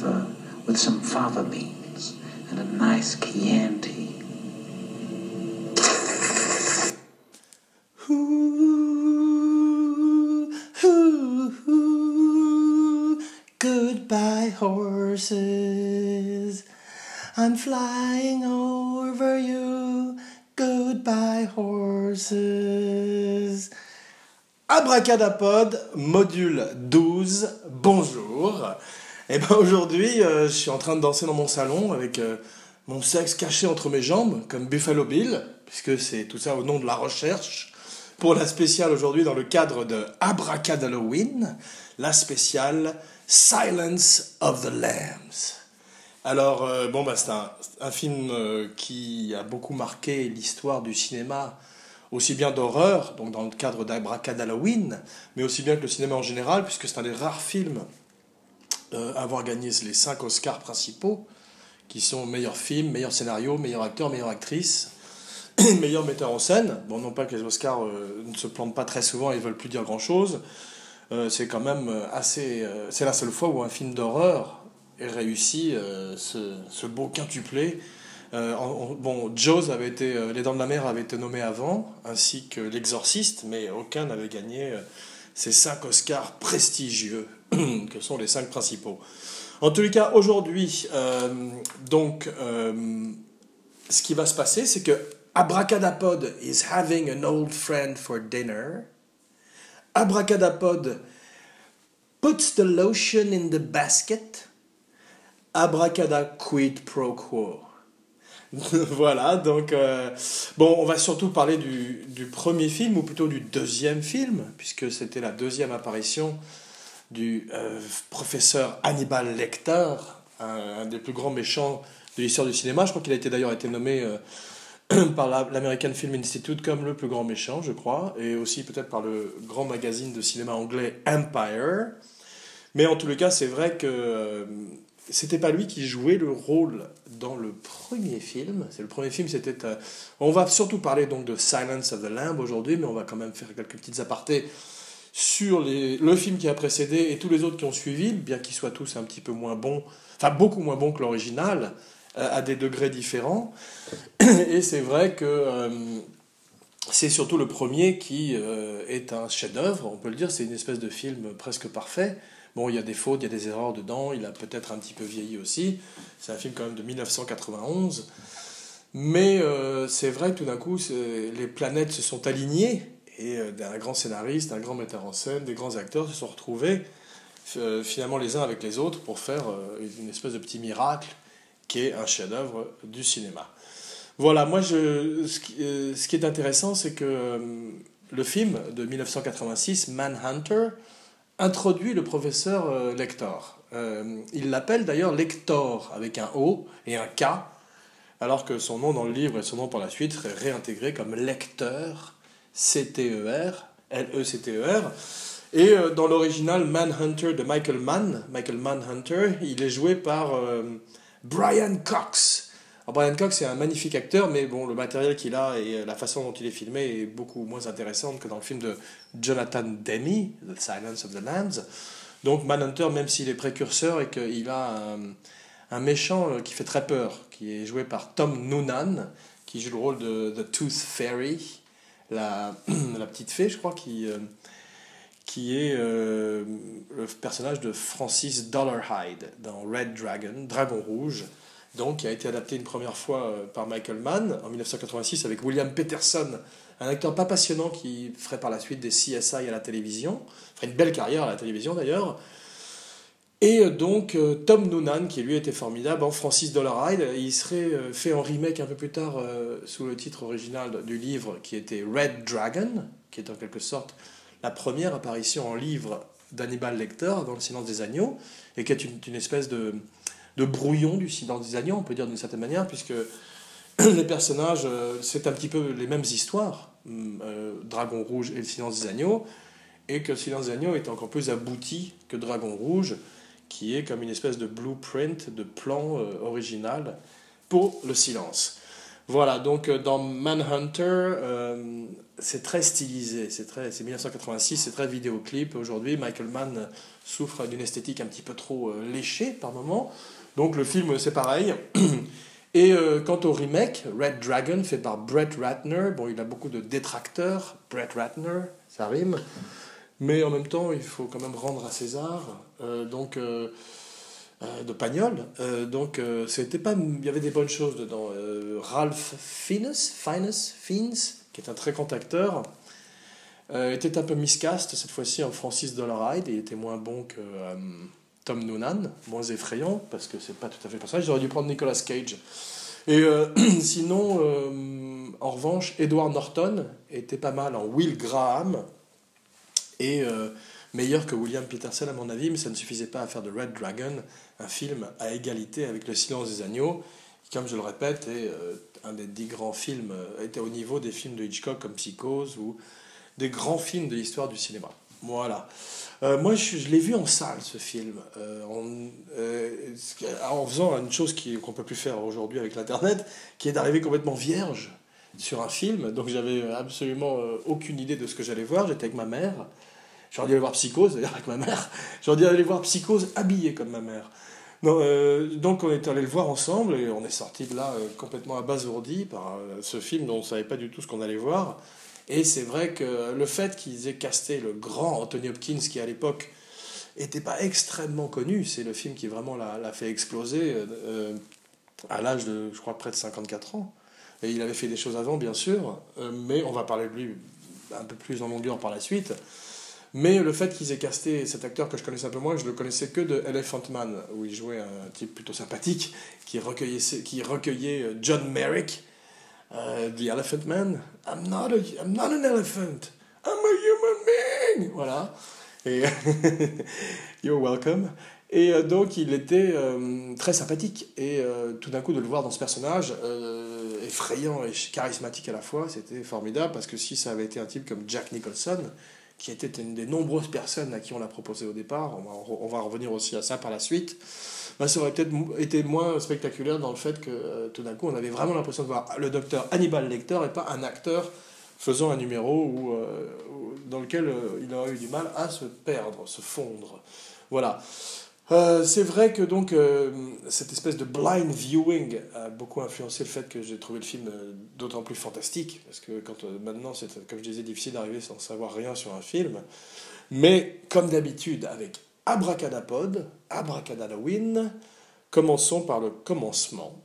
liver with some fava beans and a nice Chianti. Ooh. Goodbye, horses. I'm flying over you. Goodbye, horses. Abracadapod, module 12. Bonjour. Et ben aujourd'hui, euh, je suis en train de danser dans mon salon avec euh, mon sexe caché entre mes jambes, comme Buffalo Bill, puisque c'est tout ça au nom de la recherche. Pour la spéciale aujourd'hui, dans le cadre de Abracadalloween, la spéciale Silence of the Lambs. Alors, euh, bon, bah, c'est un, un film qui a beaucoup marqué l'histoire du cinéma, aussi bien d'horreur, donc dans le cadre d'Abracadalloween, mais aussi bien que le cinéma en général, puisque c'est un des rares films euh, avoir gagné les cinq Oscars principaux, qui sont meilleur film, meilleur scénario, meilleur acteur, meilleure actrice, meilleur metteur en scène. Bon, non pas que les Oscars euh, ne se plantent pas très souvent, ils veulent plus dire grand-chose. Euh, c'est quand même assez... c'est la seule fois où un film d'horreur ait réussi euh, ce, ce beau quintuplé. Bon, Jaws avait été... les Dents de la Mer avaient été nommés avant, ainsi que L'Exorciste, mais aucun n'avait gagné ces cinq Oscars prestigieux, que sont les cinq principaux. En tous les cas, aujourd'hui, euh, donc, euh, ce qui va se passer, c'est que Abracadapod is having an old friend for dinner. Abracadapod puts the lotion in the basket. Abracada quid pro quo. voilà, donc, euh, bon, on va surtout parler du, du premier film, ou plutôt du deuxième film, puisque c'était la deuxième apparition du euh, professeur Hannibal Lecter, un, des plus grands méchants de l'histoire du cinéma. Je crois qu'il a d'ailleurs été nommé euh, par la- l'American Film Institute comme le plus grand méchant, je crois, et aussi peut-être par le grand magazine de cinéma anglais Empire. Mais en tous les cas, c'est vrai que c'était pas lui qui jouait le rôle dans le premier film. C'est le premier film, c'était. euh, on va surtout parler donc de Silence of the Lamb aujourd'hui, mais on va quand même faire quelques petites apartés sur le film qui a précédé et tous les autres qui ont suivi, bien qu'ils soient tous un petit peu moins bons, enfin beaucoup moins bons que l'original, euh, à des degrés différents. Et c'est vrai que euh, c'est surtout le premier qui est un chef-d'œuvre, on peut le dire, c'est une espèce de film presque parfait. Bon, il y a des fautes, il y a des erreurs dedans, il a peut-être un petit peu vieilli aussi. C'est un film quand même de 1991. Mais euh, c'est vrai tout d'un coup, les planètes se sont alignées et euh, un grand scénariste, un grand metteur en scène, des grands acteurs se sont retrouvés euh, finalement les uns avec les autres pour faire une espèce de petit miracle qui est un chef-d'œuvre du cinéma. Voilà, moi, ce, qui, est intéressant, c'est que le film de 1986, Manhunter, introduit le professeur euh, Lector. Euh, il l'appelle d'ailleurs Lector avec un O et un K, alors que son nom dans le livre et son nom par la suite serait réintégré comme lecteur, C-T-E-R, L-E-C-T-E-R. Et euh, dans l'original Manhunter de Michael Mann, Michael Manhunter, il est joué par Brian Cox. Brian Cox c'est un magnifique acteur, mais bon, le matériel qu'il a et euh, la façon dont il est filmé est beaucoup moins intéressante que dans le film de Jonathan Demme, The Silence of the Lambs. Donc Manhunter, même s'il est précurseur et qu'il a un, méchant euh, qui fait très peur, qui est joué par Tom Noonan, qui joue le rôle de The Tooth Fairy, la, petite fée, je crois, qui, euh, qui est le personnage de Francis Dollarhide dans Red Dragon, Dragon Rouge, donc qui a été adapté une première fois euh, par Michael Mann en 1986 avec William Peterson, un acteur pas passionnant qui ferait par la suite des CSI à la télévision, ferait une belle carrière à la télévision d'ailleurs. Et euh, donc euh, Tom Noonan, qui lui était formidable, en Francis Dollarhide, il serait fait en remake un peu plus tard sous le titre original du livre qui était Red Dragon, qui est en quelque sorte la première apparition en livre d'Hannibal Lecter dans Le Silence des Agneaux, et qui est une espèce de, de brouillon du Silence des Agneaux, on peut dire d'une certaine manière, puisque les personnages, euh, c'est un petit peu les mêmes histoires, hum, euh, Dragon Rouge et Le Silence des Agneaux, et que Le Silence des Agneaux est encore plus abouti que Dragon Rouge, qui est comme une espèce de blueprint, de plan euh, original pour le silence. Voilà, donc dans Manhunter, c'est très stylisé, c'est très, c'est 1986, c'est très vidéoclip. Aujourd'hui, Michael Mann souffre d'une esthétique un petit peu trop léchée par moment. Donc le film, c'est pareil. Et quant au remake, Red Dragon, fait par Brett Ratner, bon, il a beaucoup de détracteurs, Brett Ratner, ça rime, mais en même temps, il faut quand même rendre à César. donc euh, de Pagnol. Euh, donc, euh, pas, il y avait des bonnes choses dedans. Ralph Fiennes, qui est un très grand acteur, était un peu miscast cette fois-ci en Francis Dollarhide. Il était moins bon que Tom Noonan, moins effrayant, parce que c'est pas tout à fait le personnage. J'aurais dû prendre Nicolas Cage. Et sinon, en revanche, Edward Norton était pas mal en Will Graham. Et meilleur que William Peterson à mon avis, mais ça ne suffisait pas à faire de Red Dragon un film à égalité avec Le Silence des Agneaux, qui, comme je le répète, est euh, un des dix grands films, euh, était au niveau des films de Hitchcock comme Psychose ou des grands films de l'histoire du cinéma. Voilà. Euh, moi, je, l'ai vu en salle, ce film, en, en, faisant une chose qu'on ne peut plus faire aujourd'hui avec l'Internet, qui est d'arriver complètement vierge sur un film. Donc, j'avais absolument aucune idée de ce que j'allais voir. J'étais avec ma mère. J'aurais dû aller voir Psychose, d'ailleurs, avec ma mère. J'aurais dû aller voir Psychose habillé comme ma mère. Euh, donc on est allé le voir ensemble et on est sorti de là euh, complètement abasourdi par euh, ce film dont on ne savait pas du tout ce qu'on allait voir. Et c'est vrai que le fait qu'ils aient casté le grand Anthony Hopkins, qui à l'époque n'était pas extrêmement connu, c'est le film qui vraiment l'a fait exploser à l'âge de, je crois, près de 54 ans. Et il avait fait des choses avant, bien sûr, mais on va parler de lui un peu plus en longueur par la suite. Mais le fait qu'ils aient casté cet acteur que je connaissais un peu moins, je le connaissais que de Elephant Man, où il jouait un type plutôt sympathique qui recueillait, qui recueillait euh, John Merrick, uh, The Elephant Man? I'm not, a, I'm not an elephant, I'm a human being. Voilà. Et you're welcome. Et euh, donc il était très sympathique. Et tout d'un coup de le voir dans ce personnage, effrayant et charismatique à la fois, c'était formidable parce que si ça avait été un type comme Jack Nicholson, qui était une des nombreuses personnes à qui on l'a proposé au départ, on va revenir aussi à ça par la suite, bah, ça aurait peut-être été moins spectaculaire dans le fait que euh, tout d'un coup on avait vraiment l'impression de voir le docteur Hannibal Lecter et pas un acteur faisant un numéro où, euh, dans lequel euh, il aurait eu du mal à se perdre, se fondre. Voilà. C'est vrai que donc cette espèce de blind viewing a beaucoup influencé le fait que j'ai trouvé le film d'autant plus fantastique parce que quand maintenant c'est comme je disais difficile d'arriver sans savoir rien sur un film mais comme d'habitude avec Abracadapod, Abracadalloween, commençons par le commencement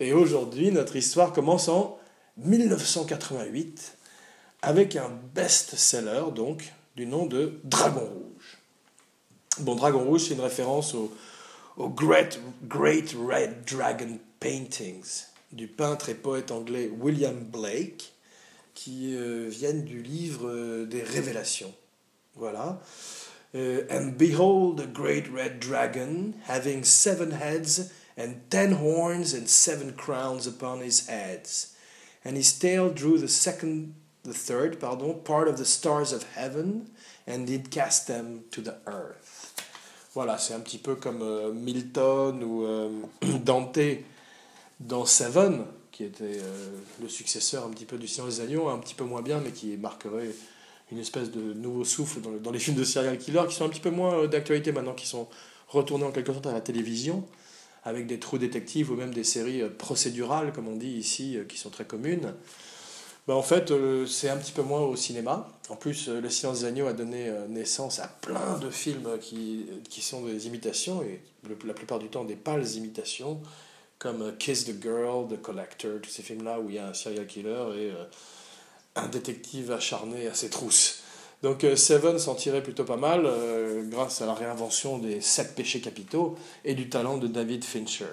et aujourd'hui notre histoire commence en 1988 avec un best-seller donc du nom de Dragon Rouge. Bon, Dragon Rouge, c'est une référence au, Great, Great Red Dragon Paintings du peintre et poète anglais William Blake, qui euh, viennent du livre euh, des Révélations. Voilà. Euh, and behold a great red dragon, having seven heads and ten horns and seven crowns upon his heads. And his tail drew the second, the third, pardon, part of the stars of heaven, and did cast them to the earth. Voilà, c'est un petit peu comme euh, Milton ou euh, Dante dans Seven, qui était euh, le successeur un petit peu du Silence des Agneaux, un petit peu moins bien, mais qui marquerait une espèce de nouveau souffle dans, les films de serial killer, qui sont un petit peu moins d'actualité maintenant, qui sont retournés en quelque sorte à la télévision, avec des trous détectives ou même des séries procédurales, comme on dit ici, qui sont très communes. Bah, en fait, euh, c'est un petit peu moins au cinéma. En plus, euh, Le Silence des Agneaux a donné euh, naissance à plein de films qui, qui sont des imitations, et la plupart du temps des pâles imitations, comme Kiss the Girl, The Collector, tous ces films-là où il y a un serial killer et un détective acharné à ses trousses. Donc Seven s'en tirait plutôt pas mal grâce à la réinvention des sept péchés capitaux et du talent de David Fincher.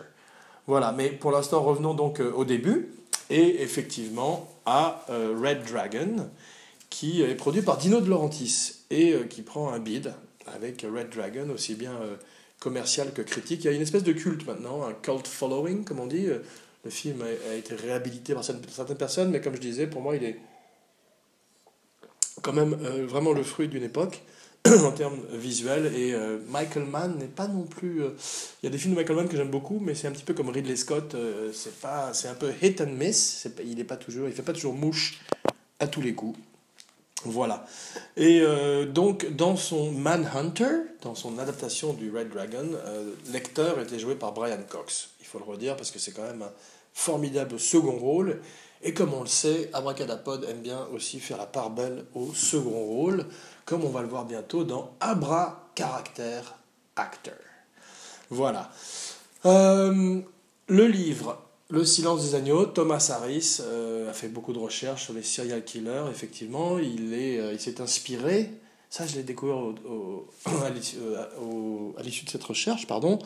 Voilà, mais pour l'instant revenons donc au début et effectivement à euh, Red Dragon, qui est produit par Dino De Laurentiis et euh, qui prend un bid avec Red Dragon, aussi bien euh, commercial que critique. Il y a une espèce de culte maintenant, un cult following, comme on dit. Le film a, été réhabilité par certaines personnes, mais comme je disais, pour moi, il est quand même vraiment le fruit d'une époque. en termes visuels. Et euh, Michael Mann n'est pas non plus. euh, Il y a des films de Michael Mann que j'aime beaucoup, mais c'est un petit peu comme Ridley Scott. euh, c'est pas, c'est un peu hit and miss. Il est pas toujours, il fait pas toujours mouche à tous les coups. Voilà. Et euh, donc, dans son Manhunter, dans son adaptation du Red Dragon, euh, l'acteur était joué par Brian Cox. Il faut le redire parce que c'est quand même un formidable second rôle. Et comme on le sait, Abracadapod aime bien aussi faire la part belle au second rôle, comme on va le voir bientôt dans Abra Character Actor. Voilà. Euh, le livre Le silence des agneaux, Thomas Harris euh, a fait beaucoup de recherches sur les serial killers. Effectivement, il euh, s'est inspiré. Ça, je l'ai découvert euh, au- à l'issue de cette recherche, pardon.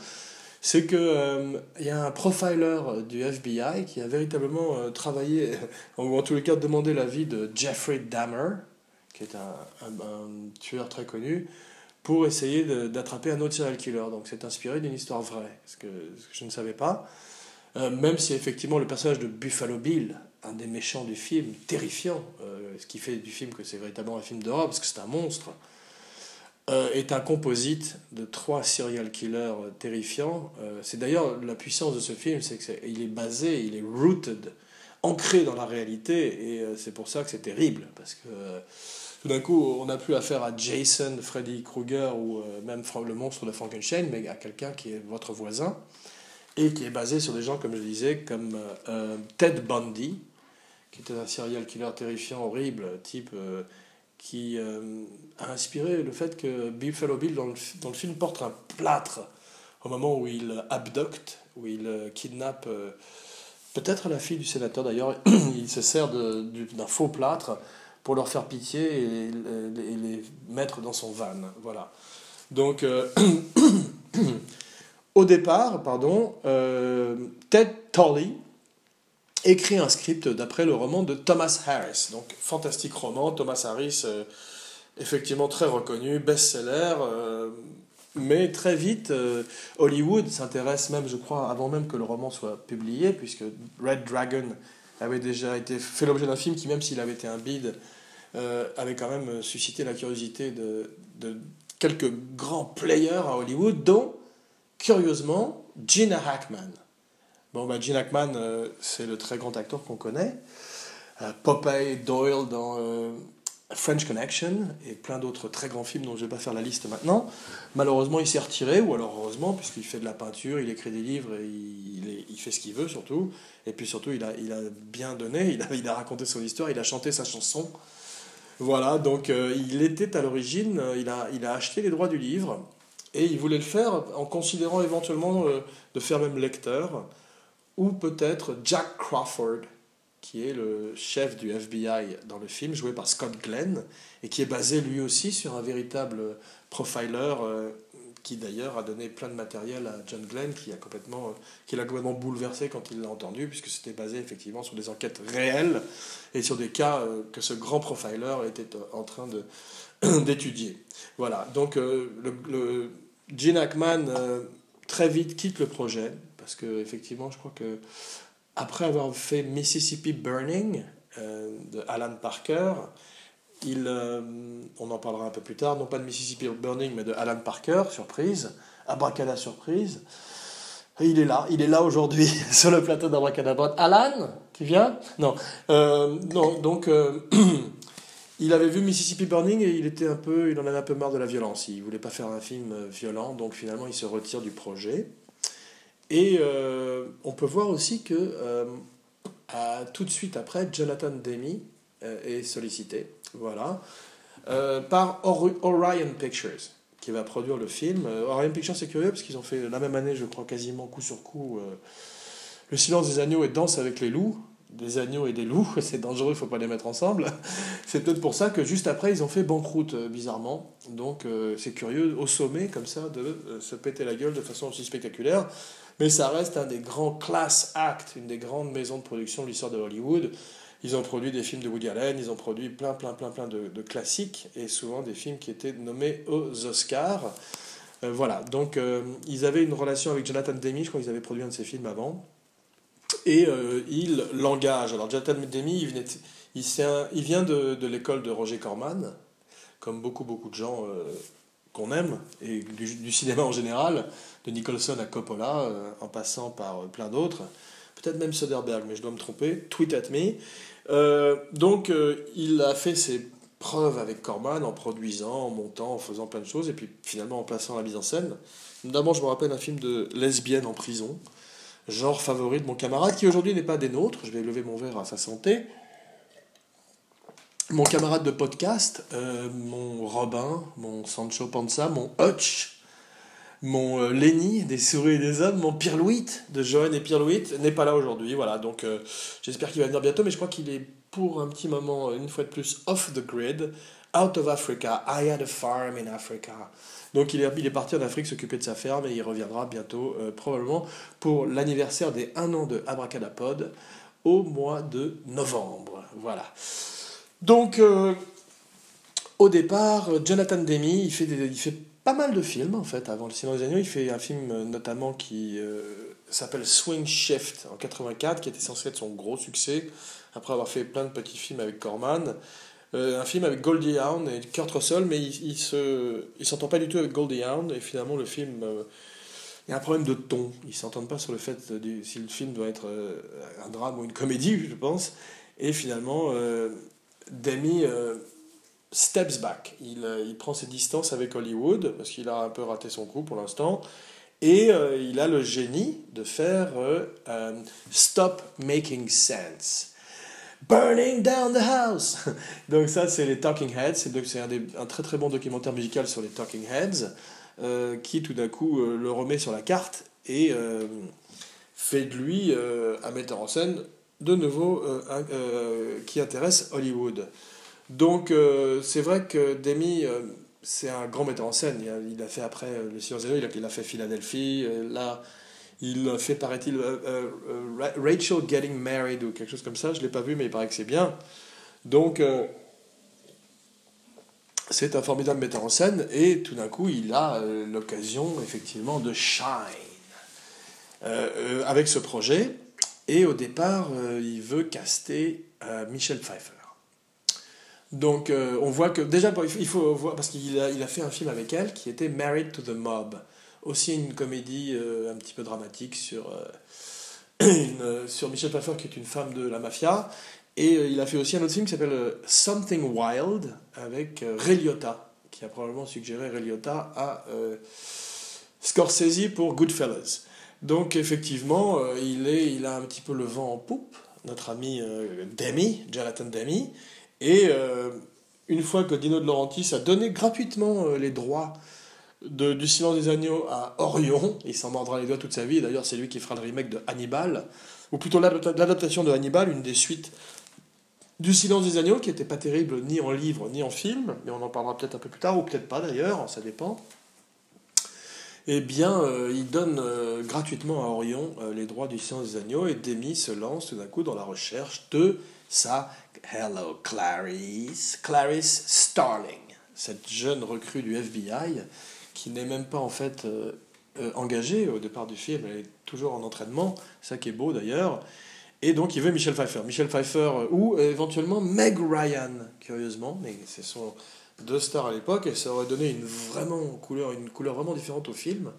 C'est que euh, il y a un profiler du FBI qui a véritablement euh, travaillé, ou en tous les cas demandé l'avis de Jeffrey Dahmer, qui est un, un- tueur très connu, pour essayer d'attraper un autre serial killer. Donc c'est inspiré d'une histoire vraie, ce que, je ne savais pas. Euh, même si effectivement le personnage de Buffalo Bill, un des méchants du film, terrifiant, ce qui fait du film que c'est véritablement un film d'horreur, parce que c'est un monstre, est un composite de trois serial killers euh, terrifiants. Euh, c'est d'ailleurs la puissance de ce film, c'est qu'il est, basé, il est rooted, ancré dans la réalité, et euh, c'est pour ça que c'est terrible, parce que euh, tout d'un coup, on n'a plus affaire à Jason, Freddy Krueger ou euh, même le monstre de Frankenstein, mais à quelqu'un qui est votre voisin et qui est basé sur des gens, comme je disais, comme euh, euh, Ted Bundy, qui était un serial killer terrifiant, horrible, type euh, qui euh, a inspiré le fait que Buffalo Bill, dans le, dans le film, porte un plâtre au moment où il abducte, où il euh, kidnappe euh, peut-être la fille du sénateur d'ailleurs, il se sert d'un faux plâtre pour leur faire pitié et les, et les mettre dans son van. Voilà. Donc, au départ, pardon, Ted Tolley écrit un script d'après le roman de Thomas Harris. Donc, fantastique roman. Thomas Harris, euh, effectivement très reconnu, best-seller. euh, mais très vite, euh, Hollywood s'intéresse même, je crois, avant même que le roman soit publié, puisque Red Dragon avait déjà été fait l'objet d'un film qui, même s'il avait été un bide, avait quand même suscité la curiosité de, de quelques grands players à Hollywood, dont, curieusement, Gina Hackman. Bon, bah, Gene Hackman, euh, c'est le très grand acteur qu'on connaît. Euh, Popeye Doyle dans euh, French Connection et plein d'autres très grands films dont je ne vais pas faire la liste maintenant. Malheureusement, il s'est retiré, ou alors heureusement, puisqu'il fait de la peinture, il écrit des livres et il, il il fait ce qu'il veut surtout. Et puis surtout, il a, il a bien donné, il a, il a raconté son histoire, il a chanté sa chanson. Voilà, donc il était à l'origine, il a, il a acheté les droits du livre et il voulait le faire en considérant éventuellement de faire même lecteur ou peut-être Jack Crawford, qui est le chef du FBI dans le film, joué par Scott Glenn, et qui est basé lui aussi sur un véritable profiler, euh, qui d'ailleurs a donné plein de matériel à John Glenn, qui a complètement, euh, l'a complètement bouleversé quand il l'a entendu, puisque c'était basé effectivement sur des enquêtes réelles et sur des cas euh, que ce grand profiler était en train d'étudier. Voilà, donc le, le Gene Hackman très vite quitte le projet parce que effectivement, je crois que après avoir fait Mississippi Burning euh, de Alan Parker, il, euh, on en parlera un peu plus tard, non pas de Mississippi Burning, mais de Alan Parker, surprise, Abracada surprise. Il est là, il est là aujourd'hui sur le plateau d'Abracadabra. Alan, tu viens? Non, Euh, non. Donc, il avait vu Mississippi Burning et il était un peu, il en avait un peu marre de la violence. Il voulait pas faire un film violent, donc finalement il se retire du projet. Et euh, on peut voir aussi que euh, tout de suite après, Jonathan Demme euh, est sollicité, voilà, par Or- Orion Pictures, qui va produire le film. Orion Pictures, c'est curieux parce qu'ils ont fait la même année, je crois, quasiment coup sur coup, Le silence des agneaux et Danse avec les loups. Des agneaux et des loups, c'est dangereux, il faut pas les mettre ensemble. c'est peut-être pour ça que juste après, ils ont fait banqueroute, bizarrement. Donc c'est curieux, au sommet, comme ça, de se péter la gueule de façon aussi spectaculaire. Mais ça reste un des grands class acts, une des grandes maisons de production de l'histoire de Hollywood. Ils ont produit des films de Woody Allen, ils ont produit plein, plein, plein, plein de, classiques, et souvent des films qui étaient nommés aux Oscars. Euh, voilà, donc euh, ils avaient une relation avec Jonathan Demme, je crois qu'ils avaient produit un de ses films avant. Et euh, il. Alors Jonathan Demme, il, venait, il, un- il vient de, de l'école de Roger Corman, comme beaucoup beaucoup de gens qu'on aime, et du, cinéma en général, de Nicholson à Coppola, en passant par plein d'autres, peut-être même Soderbergh, mais je dois me tromper, tweet at me. donc il a fait ses preuves avec Corman en produisant, en montant, en faisant plein de choses, et puis finalement en plaçant la mise en scène. D'abord, je me rappelle un film de lesbienne en prison, genre favori de mon camarade, qui aujourd'hui n'est pas des nôtres, je vais lever mon verre à sa santé. Mon camarade de podcast, euh, mon Robin, mon Sancho Panza, mon Hutch, mon euh, Lenny des souris et des hommes, mon Pierre-Louis de Johan et Pierre-Louis n'est pas là aujourd'hui. Voilà, donc euh, j'espère qu'il va venir bientôt, mais je crois qu'il est pour un petit moment, une fois de plus, off the grid, out of Africa. I had a farm in Africa. Donc il est, parti en Afrique s'occuper de sa ferme et il reviendra bientôt, probablement, pour l'anniversaire des 1 an de Abracadapod au mois de novembre. Voilà. Donc, euh, au départ, Jonathan Demi, il fait, il fait pas mal de films, en fait, avant Le Silence des Agneaux. Il fait un film, euh, notamment, qui s'appelle Swing Shift, en 84, qui était censé être son gros succès, après avoir fait plein de petits films avec Corman. Euh, un film avec Goldie Hawn et Kurt Russell, mais il, il se, il s'entend pas du tout avec Goldie Hawn, et finalement le film, euh, il y a un problème de ton. Ils s'entendent pas sur le fait de, si le film doit être euh, un drame ou une comédie, je pense. Et finalement, Demi steps back. Il, il, prend ses distances avec Hollywood, parce qu'il a un peu raté son coup pour l'instant. Et il a le génie de faire Stop Making Sense. Burning Down the House. Donc ça, c'est les Talking Heads. C'est un, un, très très bon documentaire musical sur les Talking Heads euh, qui tout d'un coup euh, le remet sur la carte et euh, fait de lui un metteur en scène de nouveau qui intéresse Hollywood. Donc c'est vrai que Demi, c'est un grand metteur en scène. Il a, fait après Le Silence il a, il a fait Philadelphie. là, il fait, paraît-il, euh, euh, euh, Rachel Getting Married ou quelque chose comme ça. Je ne l'ai pas vu, mais il paraît que c'est bien. Donc, c'est un formidable metteur en scène. Et tout d'un coup, il a l'occasion, effectivement, de shine avec ce projet. Et au départ, il veut caster Michel Pfeiffer. Donc, on voit que déjà, il faut voir, parce qu'il a, fait un film avec elle qui était Married to the Mob aussi une comédie euh, un petit peu dramatique sur, euh, une, sur Michel Pfeiffer, qui est une femme de la mafia. Et euh, il a fait aussi un autre film qui s'appelle Something Wild avec Ray qui a probablement suggéré Ray à Scorsese pour Goodfellas. Donc effectivement, il, est, il a un petit peu le vent en poupe, notre ami Demi, Jonathan Demi. Et une fois que Dino de Laurentiis a donné gratuitement les droits du Silence des Agneaux à Orion. Il s'en mordra les doigts toute sa vie. D'ailleurs, c'est lui qui fera le remake de Hannibal, ou plutôt l'adaptation de Hannibal, une des suites du Silence des Agneaux, qui n'était pas terrible ni en livre ni en film, mais on en parlera peut-être un peu plus tard, ou peut-être pas d'ailleurs, ça dépend. Eh bien, euh, il donne euh, gratuitement à Orion euh, les droits du Silence des Agneaux, et Demi se lance tout d'un coup dans la recherche de sa Hello Clarice, Clarice Starling, cette jeune recrue du FBI qui n'est même pas en fait engagée au départ du film, elle est toujours en entraînement, ça qui est beau d'ailleurs. Et donc il veut Michel Pfeiffer. Michel Pfeiffer ou éventuellement Meg Ryan, curieusement, mais ce sont deux stars à l'époque et ça aurait donné une, vraiment couleur, une couleur vraiment différente au film.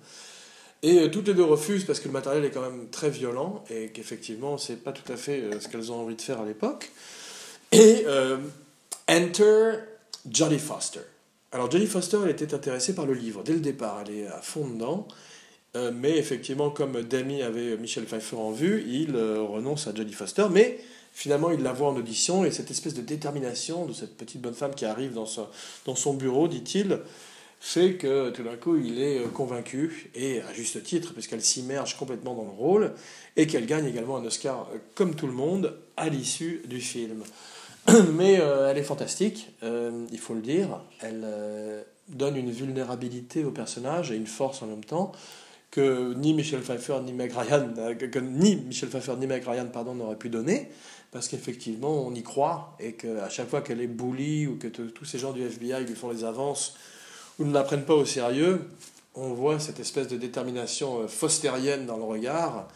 Et toutes les deux refusent parce que le matériel est quand même très violent et qu'effectivement c'est pas tout à fait ce qu'elles ont envie de faire à l'époque. Et enter Jodie Foster. Alors Jodie Foster, elle était intéressée par le livre dès le départ, elle est à fond dedans. Euh, mais effectivement, comme Demi avait Michel Pfeiffer en vue, il euh, renonce à Jodie Foster. Mais finalement, il la voit en audition et cette espèce de détermination de cette petite bonne femme qui arrive dans, dans son bureau, dit-il, fait que tout d'un coup, il est euh, convaincu, et à juste titre, puisqu'elle s'immerge complètement dans le rôle, et qu'elle gagne également un Oscar, comme tout le monde, à l'issue du film. Mais euh, elle est fantastique, euh, il faut le dire. Elle euh, donne une vulnérabilité au personnage et une force en même temps que ni Michel Pfeiffer ni Meg Ryan, ni Michel Pfeiffer ni Meg Ryan pardon n'auraient pu donner parce qu'effectivement on y croit et qu'à chaque fois qu'elle est bully ou que tous ces gens du FBI lui font les avances ou ne la prennent pas au sérieux, on voit cette espèce de détermination fostérienne dans le regard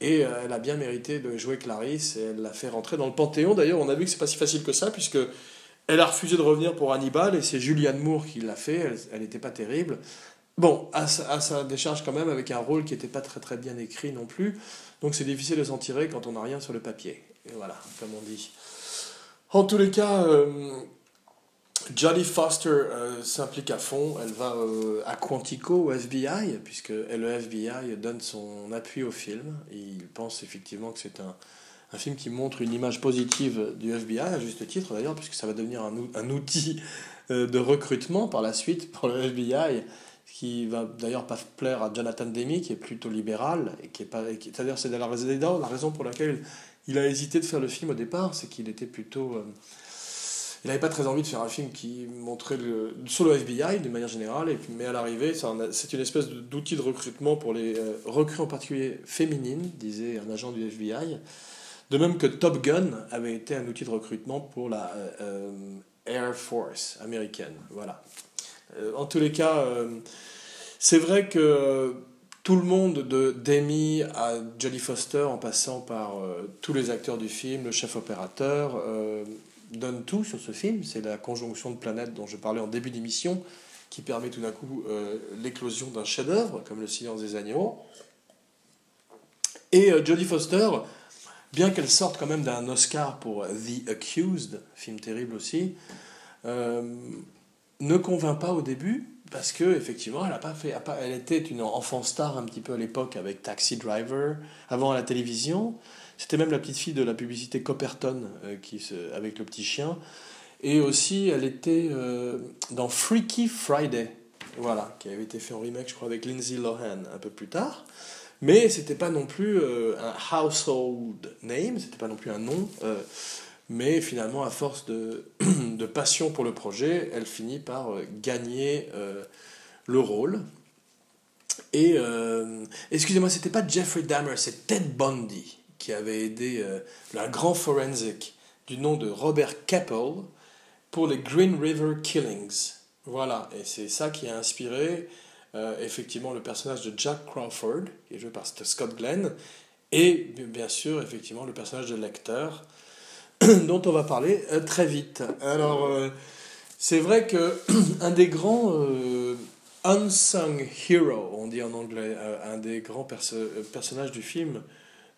et euh, elle a bien mérité de jouer Clarisse et elle l'a fait rentrer dans le Panthéon. D'ailleurs, on a vu que c'est pas si facile que ça, puisque Elle a refusé de revenir pour Hannibal et c'est Julianne Moore qui l'a fait. Elle n'était pas terrible. Bon, à sa, décharge quand même, avec un rôle qui n'était pas très très bien écrit non plus. Donc c'est difficile de s'en tirer quand on n'a rien sur le papier. Voilà, comme on dit. En tous les cas, euh, Jodie Foster euh, s'implique à fond. Elle va euh, à Quantico, au FBI, puisque le FBI donne son appui au film. il pense effectivement que c'est un, un, film qui montre une image positive du FBI, à juste titre d'ailleurs, puisque ça va devenir un, outil de recrutement par la suite pour le FBI qui va d'ailleurs pas plaire à Jonathan Demi, qui est plutôt libéral, et qui est pas, c'est-à-dire c'est la raison pour laquelle il a hésité de faire le film au départ, c'est qu'il était plutôt, euh, il n'avait pas très envie de faire un film qui montrait sur le FBI d'une manière générale, et puis, mais à l'arrivée, c'est une espèce d'outil de recrutement pour les euh, recrues en particulier féminines, disait un agent du FBI. De même que Top Gun avait été un outil de recrutement pour la euh, Air Force américaine. Voilà. En tous les cas, c'est vrai que tout le monde, de Demi à Jodie Foster, en passant par euh, tous les acteurs du film, le chef opérateur, donne tout sur ce film. C'est la conjonction de planètes dont je parlais en début d'émission qui permet tout d'un coup l'éclosion d'un chef-d'œuvre comme Le Silence des Agneaux. Et Jodie Foster, bien qu'elle sorte quand même d'un Oscar pour The Accused, film terrible aussi, ne convainc pas au début parce que effectivement elle a pas fait elle était une enfant star un petit peu à l'époque avec Taxi Driver. Avant à la télévision c'était même la petite fille de la publicité Copperton euh, qui se, avec le petit chien. Et aussi elle était euh, dans Freaky Friday. Voilà qui avait été fait en remake je crois avec Lindsay Lohan un peu plus tard. Mais c'était pas non plus euh, un household name c'était pas non plus un nom mais finalement, à force de, passion pour le projet, elle finit par euh, gagner euh, le rôle. Et euh, excusez-moi, c'était pas Jeffrey Dahmer, c'est Ted Bundy qui avait aidé un grand forensic du nom de Robert Keppel pour les Green River Killings. Voilà, et c'est ça qui a inspiré effectivement le personnage de Jack Crawford, qui est joué par Scott Glenn, et bien sûr effectivement le personnage de Lecter, dont on va parler euh, très vite. Alors, euh, c'est vrai que un des grands euh, unsung heroes, on dit en anglais, un des grands personnages du film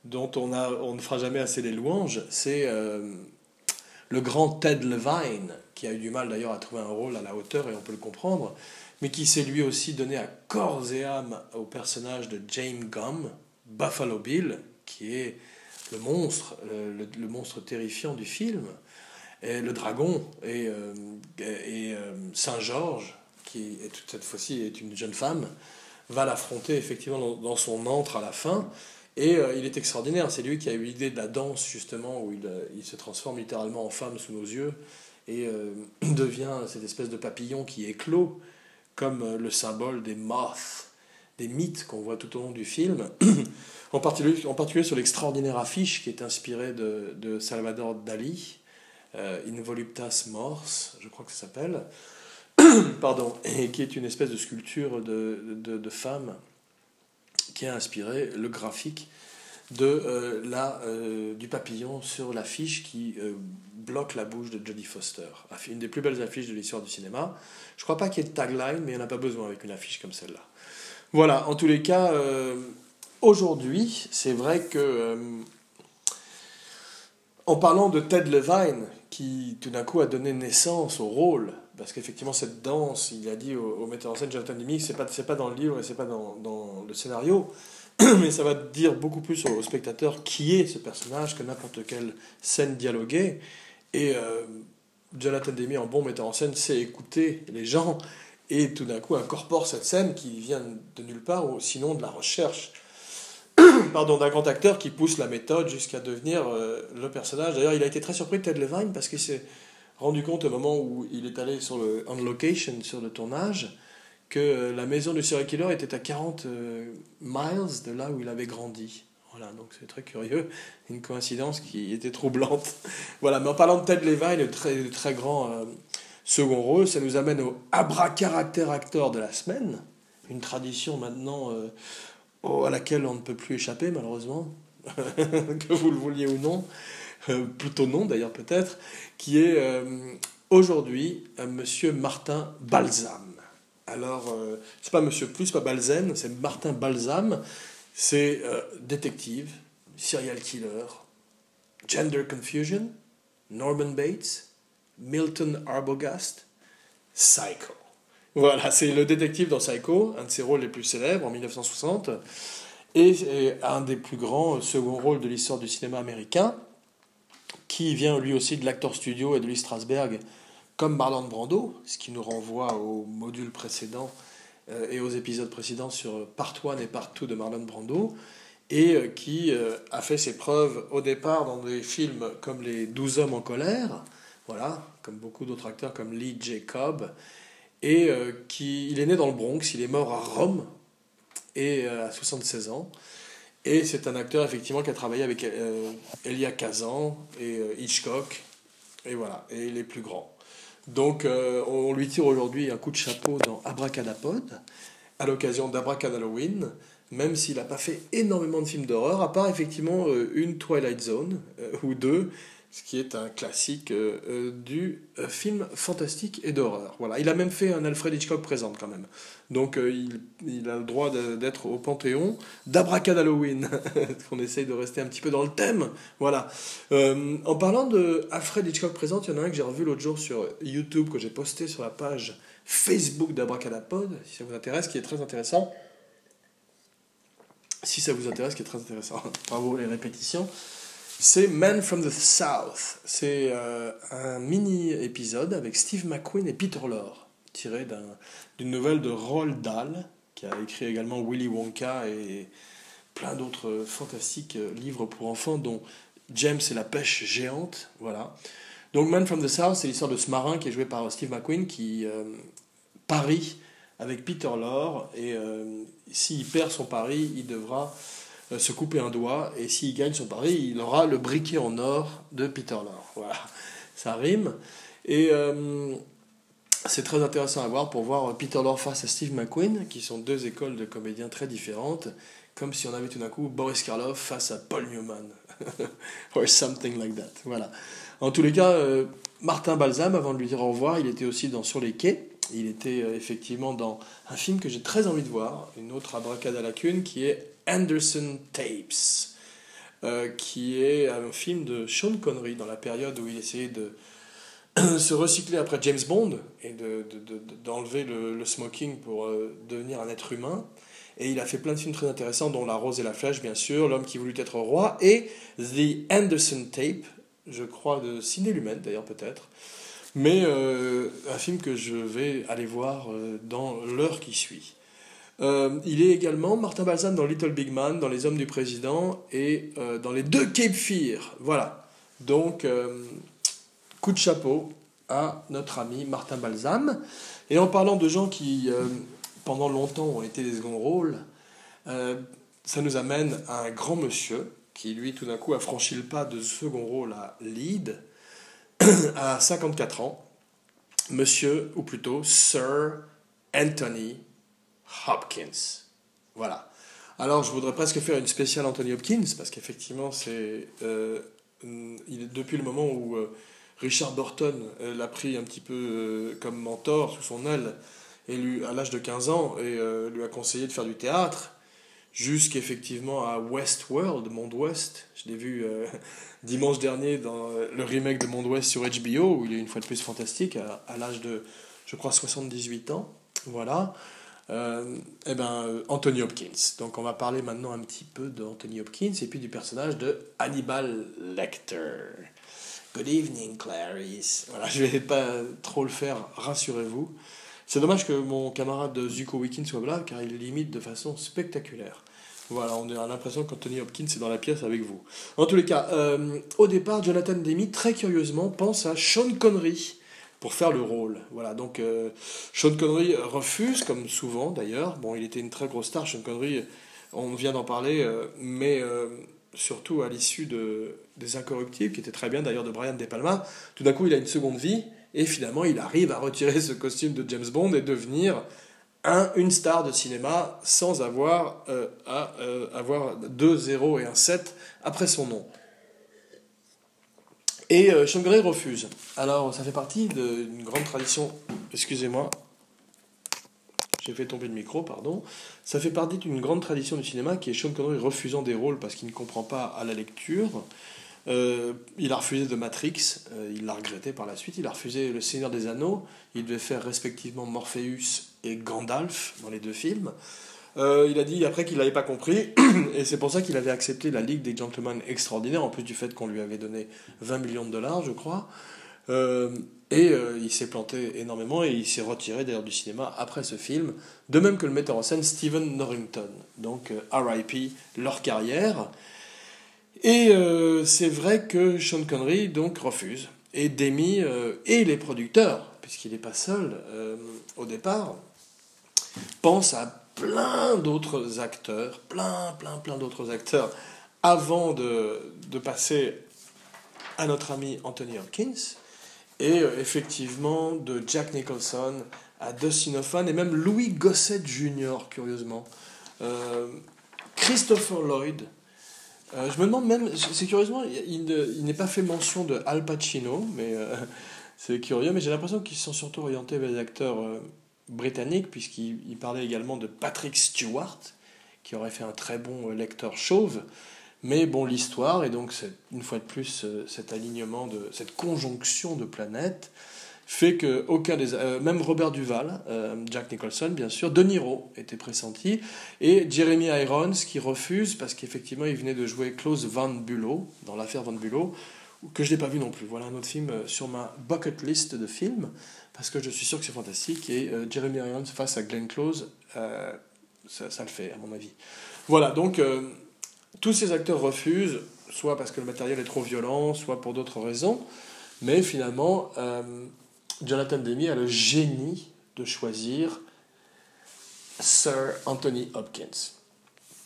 dont on, a, on ne fera jamais assez les louanges, c'est le grand Ted Levine, qui a eu du mal d'ailleurs à trouver un rôle à la hauteur, et on peut le comprendre, mais qui s'est lui aussi donné à corps et âme au personnage de James Gum, Buffalo Bill, qui est le monstre, le, monstre terrifiant du film, et le dragon, et, euh, et euh, Saint-Georges, qui est, cette fois-ci est une jeune femme, va l'affronter effectivement dans, son antre à la fin. Et euh, il est extraordinaire, c'est lui qui a eu l'idée de la danse justement, où il, il, se transforme littéralement en femme sous nos yeux et devient cette espèce de papillon qui éclot comme le symbole des moths, des mythes qu'on voit tout au long du film. en particulier, sur l'extraordinaire affiche qui est inspirée de, Salvador Dali, euh, In Voluptas Mors, je crois que ça s'appelle, pardon, et qui est une espèce de sculpture de, de, femme qui a inspiré le graphique de euh, la, euh, du papillon sur l'affiche qui bloque la bouche de Jodie Foster. Une des plus belles affiches de l'histoire du cinéma. Je crois pas qu'il y ait de tagline, mais en a pas besoin avec une affiche comme celle-là. Voilà, en tous les cas, Aujourd'hui, c'est vrai que, euh, en parlant de Ted Levine, qui tout d'un coup a donné naissance au rôle, parce qu'effectivement, cette danse, il a dit au, metteur en scène Jonathan Demme, c'est pas, pas dans le livre et c'est pas dans, le scénario, mais ça va dire beaucoup plus au, spectateur qui est ce personnage que n'importe quelle scène dialoguée. Et euh, Jonathan Demme, en bon metteur en scène, sait écouter les gens et tout d'un coup incorpore cette scène qui vient de nulle part, ou sinon de la recherche pardon, d'un grand acteur qui pousse la méthode jusqu'à devenir euh, le personnage. D'ailleurs, il a été très surpris de Ted Levine parce qu'il s'est rendu compte au moment où il est allé sur le on location sur le tournage que euh, la maison du serial killer était à 40 euh, miles de là où il avait grandi. Voilà, donc c'est très curieux, une coïncidence qui était troublante. voilà, mais en parlant de Ted Levine, le très, très grand second rôle, ça nous amène au abracadabra acteur de la semaine, une tradition maintenant à laquelle on ne peut plus échapper malheureusement, que vous le vouliez ou non, euh, plutôt non d'ailleurs peut-être, qui est euh, aujourd'hui euh, Monsieur Martin Balsam. Alors, euh, c'est pas Monsieur Plus, pas Balzen, c'est Martin Balsam. C'est détective, serial killer, gender confusion, Norman Bates, Milton Arbogast, Psycho. Voilà, c'est le détective dans Psycho, un de ses rôles les plus célèbres en 1960, et un des plus grands second rôles de l'histoire du cinéma américain, qui vient lui aussi de l'acteur studio et de Lee Strasberg, comme Marlon Brando, ce qui nous renvoie au module précédent euh, et aux épisodes précédents sur Part 1 et Part 2 de Marlon Brando, et euh, qui euh, a fait ses preuves au départ dans des films comme Les Douze hommes en colère, voilà, comme beaucoup d'autres acteurs comme Lee Jacob, et qui il est né dans le Bronx, il est mort à Rome et à 76 ans. Et c'est un acteur effectivement qui a travaillé avec Elia Kazan et Hitchcock, et voilà, et les plus grands. Donc on lui tire aujourd'hui un coup de chapeau dans Abracadapod, à l'occasion d'Abracadalloween même s'il n'a pas fait énormément de films d'horreur, à part effectivement euh, une Twilight Zone euh, ou deux, ce qui est un classique euh, du film fantastique et d'horreur. Voilà. Il a même fait un Alfred Hitchcock présente quand même. Donc il, a le droit d'être au Panthéon d'Abracadalloween, qu'on essaye de rester un petit peu dans le thème. Voilà. en parlant de Alfred Hitchcock présente, il y en a un que j'ai revu l'autre jour sur YouTube, que j'ai posté sur la page Facebook d'Abracadapod, si ça vous intéresse, qui est très intéressant si ça vous intéresse, qui est très intéressant, bravo les répétitions, c'est Man from the South. C'est euh, un mini-épisode avec Steve McQueen et Peter Lorre, tiré d'une nouvelle de Roald Dahl, qui a écrit également Willy Wonka et plein d'autres fantastiques euh, livres pour enfants, dont James et la pêche géante. Voilà. Donc Man from the South, c'est l'histoire de ce marin qui est joué par Steve McQueen qui euh, parie avec Peter Lorre et s'il perd son pari, il devra euh, se couper un doigt, et s'il gagne son pari, il aura le briquet en or de Peter Lorre. Voilà, ça rime. Et euh, c'est très intéressant à voir pour voir Peter Lorre face à Steve McQueen, qui sont deux écoles de comédiens très différentes, comme si on avait tout d'un coup Boris Karloff face à Paul Newman, or something like that. Voilà. En tous les cas, euh, Martin Balsam, avant de lui dire au revoir, il était aussi dans Sur les quais. Il était euh, effectivement dans un film que j'ai très envie de voir, une autre abracade à la cune, qui est Anderson Tapes, euh, qui est un film de Sean Connery dans la période où il essayait de se recycler après James Bond et d'enlever de, le, le, smoking pour euh, devenir un être humain. Et il a fait plein de films très intéressants, dont La Rose et la Flèche, bien sûr, L'homme qui voulut être roi, et The Anderson Tape, je crois, de Ciné Lumen, d'ailleurs, peut-être. Mais euh, un film que je vais aller voir dans l'heure qui suit. Euh, il est également Martin Balsam dans Little Big Man, dans Les Hommes du Président et dans les deux Cape Fear. Voilà. Donc, coup de chapeau à notre ami Martin Balsam. Et en parlant de gens qui, pendant longtemps, ont été des seconds rôles, ça nous amène à un grand monsieur qui, lui, tout d'un coup, a franchi le pas de second rôle à lead à 54 ans, monsieur, ou plutôt Sir Anthony Hopkins. Voilà. Alors, je voudrais presque faire une spéciale Anthony Hopkins, parce qu'effectivement, c'est euh, depuis le moment où euh, Richard Burton euh, l'a pris un petit peu comme mentor sous son aile, à l'âge de 15 ans, et lui a conseillé de faire du théâtre, jusqu'effectivement à Westworld, Monde Ouest. Je l'ai vu dimanche dernier dans le remake de Monde Ouest sur HBO, où il est une fois de plus fantastique, à, l'âge de, je crois, 78 ans. Voilà. Euh, eh ben, Anthony Hopkins. Donc on va parler maintenant un petit peu d'Anthony Hopkins et puis du personnage de Hannibal Lecter. Good evening, Clarice. Voilà, je vais pas trop le faire, rassurez-vous. C'est dommage que mon camarade Zuko Weekend soit là, car il limite de façon spectaculaire. Voilà, on a l'impression qu'Anthony Hopkins est dans la pièce avec vous. En tous les cas, euh, au départ, Jonathan Demi, très curieusement, pense à Sean Connery pour faire le rôle. Voilà, donc euh, Sean Connery refuse, comme souvent d'ailleurs. Bon, il était une très grosse star, Sean Connery, on vient d'en parler, euh, mais surtout à l'issue de, des Incorruptibles, qui était très bien d'ailleurs de Brian De Palma, tout d'un coup il a une seconde vie, et finalement il arrive à retirer ce costume de James Bond et devenir un, une star de cinéma sans avoir euh, à euh, avoir deux 0 et un 7 après son nom. Et euh, Connery refuse. Alors, ça fait partie d'une grande tradition. Excusez-moi. J'ai fait tomber le micro, pardon. Ça fait partie d'une grande tradition du cinéma qui est Sean Connery refusant des rôles parce qu'il ne comprend pas à la lecture. Euh, il a refusé de Matrix, euh, il l'a regretté par la suite. Il a refusé Le Seigneur des Anneaux. Il devait faire respectivement Morpheus et Gandalf dans les deux films. Euh, il a dit après qu'il n'avait pas compris, et c'est pour ça qu'il avait accepté la Ligue des Gentlemen Extraordinaires, en plus du fait qu'on lui avait donné 20 millions de dollars, je crois. et il s'est planté énormément, et il s'est retiré d'ailleurs du cinéma après ce film, de même que le metteur en scène Stephen Norrington. Donc RIP, leur carrière. Et euh, c'est vrai que Sean Connery donc refuse. Et Demi euh, et les producteurs, puisqu'il n'est pas seul euh, au départ, pensent à plein d'autres acteurs, plein, plein, plein d'autres acteurs, avant de, de, passer à notre ami Anthony Hopkins. Et effectivement, de Jack Nicholson à Dustin Hoffman et même Louis Gossett Jr., curieusement. Christopher Lloyd, euh, je me demande même, c'est curieusement, il, n'est pas fait mention de Al Pacino, mais euh, c'est curieux, mais j'ai l'impression qu'ils sont surtout orientés vers les acteurs euh, britanniques, puisqu'il parlait également de Patrick Stewart, qui aurait fait un très bon lecteur chauve. Mais bon, l'histoire, et donc une fois de plus cet alignement, de cette conjonction de planètes, fait que aucun des euh, même Robert Duval, euh, Jack Nicholson bien sûr, De Niro était pressenti et Jeremy Irons qui refuse parce qu'effectivement il venait de jouer Klaus Van Bulow dans l'affaire Van Bulow que je n'ai pas vu non plus. Voilà un autre film euh, sur ma bucket list de films parce que je suis sûr que c'est fantastique et Jeremy Irons face à Glenn Close ça, ça, le fait à mon avis. Voilà donc tous ces acteurs refusent soit parce que le matériel est trop violent, soit pour d'autres raisons. Mais finalement, Jonathan Demi a le génie de choisir Sir Anthony Hopkins.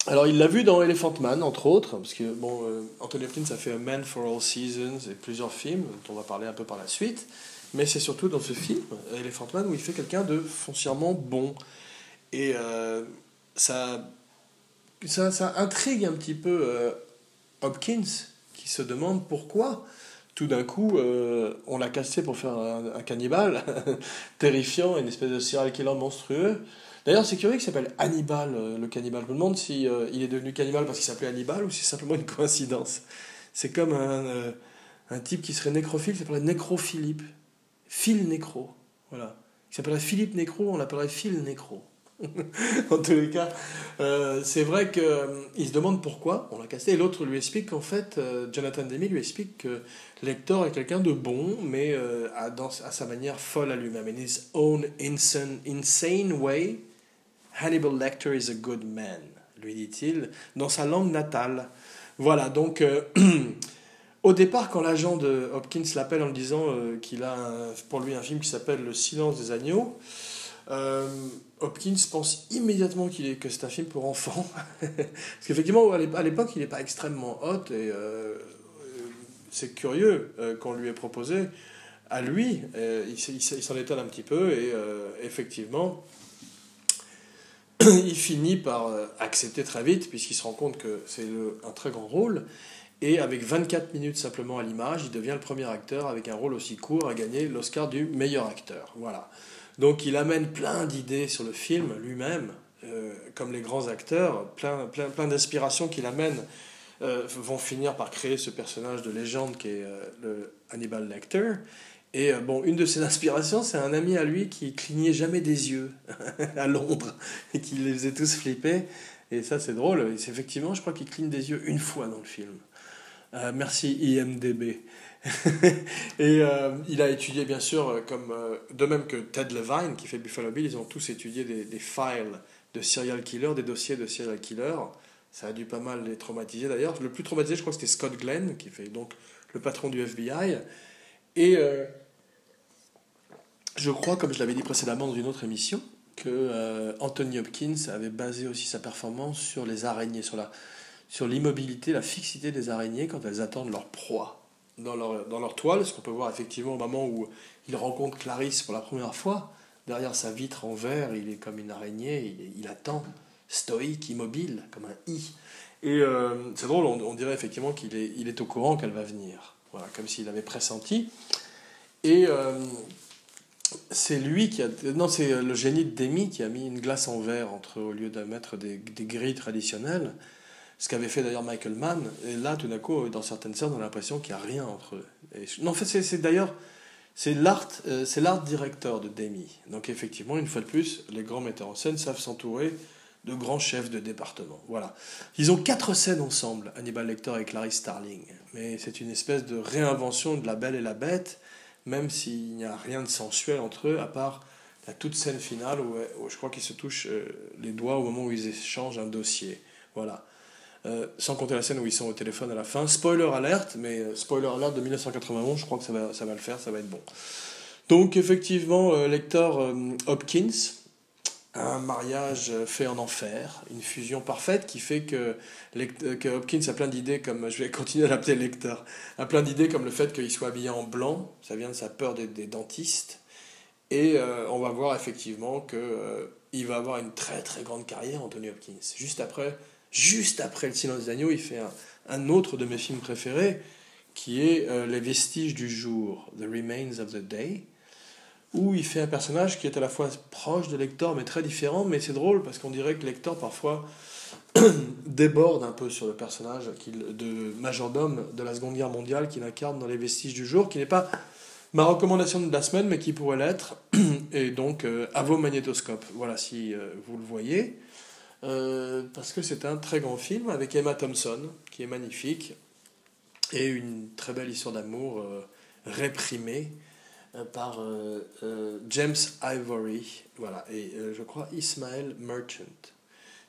Alors, il l'a vu dans Elephant Man, entre autres, parce que bon, euh, Anthony Hopkins a fait Man for All Seasons et plusieurs films, dont on va parler un peu par la suite, mais c'est surtout dans ce film, Elephant Man, où il fait quelqu'un de foncièrement bon. Et euh, ça, ça, intrigue un petit peu euh, Hopkins, qui se demande pourquoi tout d'un coup, on l'a cassé pour faire un, cannibale terrifiant, une espèce de serial killer monstrueux. D'ailleurs, c'est curieux qu'il s'appelle Hannibal, euh, le cannibale. Je me demande si euh, est devenu cannibale parce qu'il s'appelait Hannibal ou si c'est simplement une coïncidence. C'est comme un, un, type qui serait nécrophile, qui s'appellerait Nécrophilippe. Phil Nécro. Voilà. Il s'appellerait Philippe Nécro, on l'appellerait Phil Nécro. en tous les cas, euh, c'est vrai qu'il euh, se demande pourquoi on l'a cassé. Et l'autre lui explique qu'en fait, euh, Jonathan Demi lui explique que Lecter est quelqu'un de bon, mais à sa manière folle à lui-même. In his own insane, insane way, Hannibal Lecter is a good man, lui dit-il, dans sa langue natale. Voilà, donc. Au départ, quand l'agent de Hopkins l'appelle en lui disant qu'il a pour lui un film qui s'appelle Le silence des agneaux, euh, Hopkins pense immédiatement qu'il est, que c'est un film pour enfants. Parce qu'effectivement, à l'époque, il n'est pas extrêmement hot et euh, c'est curieux euh, qu'on lui ait proposé à lui. il, s'en étonne un petit peu et effectivement, il finit par accepter très vite puisqu'il se rend compte que c'est un très grand rôle. Et avec 24 minutes simplement à l'image, il devient le premier acteur avec un rôle aussi court à gagner l'Oscar du meilleur acteur. Voilà. Donc il amène plein d'idées sur le film lui-même, euh, comme les grands acteurs, plein, plein, plein d'inspirations qu'il amène euh, vont finir par créer ce personnage de légende qui est euh, le Hannibal Lecter. Et bon, une de ses inspirations, c'est un ami à lui qui clignait jamais des yeux à Londres et qui les faisait tous flipper. Et ça, c'est drôle. Effectivement, je crois qu'il cligne des yeux une fois dans le film. merci IMDB. et euh, il a étudié, bien sûr, euh, comme, euh, de même que Ted Levine, qui fait Buffalo Bill, ils ont tous étudié des, files de serial killer, des dossiers de serial killer. Ça a dû pas mal les traumatiser d'ailleurs. Le plus traumatisé, je crois c'était Scott Glenn, qui fait donc le patron du FBI. Et je crois, comme je l'avais dit précédemment dans une autre émission, que Anthony Hopkins avait basé aussi sa performance sur les araignées, sur la sur l'immobilité, la fixité des araignées quand elles attendent leur proie dans leur, dans leur toile, ce qu'on peut voir effectivement au moment où il rencontre Clarisse pour la première fois. Derrière sa vitre en verre, il est comme une araignée, il, attend, stoïque, immobile, comme un i. Et euh, c'est drôle, on, dirait effectivement qu'il est, il est au courant qu'elle va venir. voilà, comme s'il avait pressenti. Et c'est lui qui a. Non, c'est le génie de Demi qui a mis une glace en verre entre, au lieu de mettre des, des grilles traditionnelles. Ce qu'avait fait d'ailleurs Michael Mann. Et là, tout d'un coup, dans certaines scènes, on a l'impression qu'il n'y a rien entre eux. Et, non, en fait, c'est d'ailleurs. C'est l'art, euh, c'est l'art directeur de Demi. Donc effectivement, une fois de plus, les grands metteurs en scène savent s'entourer de grands chefs de département. Voilà. Ils ont quatre scènes ensemble, Hannibal Lecter et Clarice Starling. Mais c'est une espèce de réinvention de La Belle et la Bête, même s'il n'y a rien de sensuel entre eux, à part la toute scène finale où, je crois qu'ils se touchent euh, les doigts au moment où ils échangent un dossier. Voilà. Euh, sans compter la scène où ils sont au téléphone à la fin. Spoiler alerte, mais euh, spoiler alerte de 1991, je crois que ça va, ça va le faire, ça va être bon. Donc effectivement, euh, Lector Hopkins, un mariage fait en enfer, une fusion parfaite qui fait que, que Hopkins a plein d'idées, comme je vais continuer à l'appeler plein d'idées comme le fait qu'il soit habillé en blanc, ça vient de sa peur des, dentistes, et on va voir effectivement que il va avoir une très très grande carrière, Anthony Hopkins. Juste après Juste après Le silence des agneaux, il fait un, autre de mes films préférés, qui est euh, Les vestiges du jour, The Remains of the Day, où il fait un personnage qui est à la fois proche de Lector, mais très différent, mais c'est drôle parce qu'on dirait que Lector parfois déborde un peu sur le personnage de majordome de la Seconde Guerre mondiale qu'il incarne dans Les vestiges du jour, qui n'est pas ma recommandation de la semaine, mais qui pourrait l'être, et donc euh, à vos magnétoscopes. Voilà, si euh, vous le voyez. Euh, parce que c'est un très grand film avec Emma Thompson, qui est magnifique, et une très belle histoire d'amour réprimée par James Ivory, voilà, et je crois Ismael Merchant,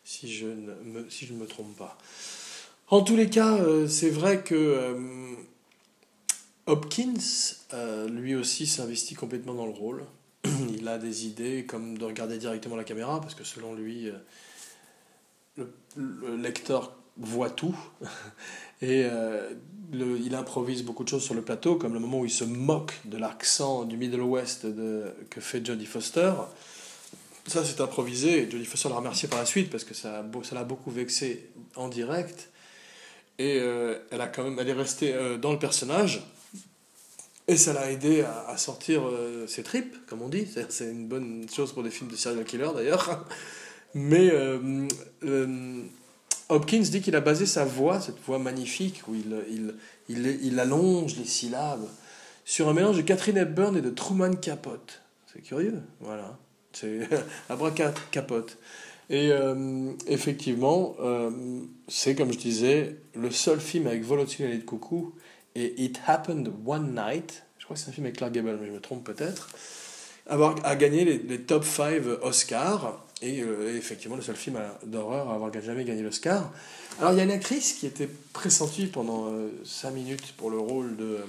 si je ne me, si je me trompe pas. En tous les cas, c'est vrai que Hopkins, lui aussi, s'investit complètement dans le rôle. Il a des idées comme de regarder directement la caméra, parce que selon lui, le, lecteur voit tout et euh, il improvise beaucoup de choses sur le plateau, comme le moment où il se moque de l'accent du Middle West que fait Jodie Foster. Ça, c'est improvisé et Foster l'a remercié par la suite parce que ça, l'a beaucoup vexé en direct. Et euh, elle, a quand même, elle est restée euh, dans le personnage. Et ça l'a aidé à, sortir ses tripes, comme on dit. C'est une bonne chose pour des films de serial killer d'ailleurs. Mais euh, euh, Hopkins dit qu'il a basé sa voix, cette voix magnifique, où il, il, il, il allonge les syllabes, sur un mélange de Catherine Hepburn et de Truman Capote. C'est curieux, voilà. C'est Capote. Et euh, effectivement, c'est comme je disais, le seul film avec et de coucou, et It Happened One Night, je crois que c'est un film avec Clark Gable, mais je me trompe peut-être, avoir, a gagné les, les top 5 Oscars. Euh, et, effectivement, le seul film d'horreur à avoir jamais gagné l'Oscar. Alors, il y a une actrice qui était pressentie pendant 5 euh, minutes pour le rôle de euh,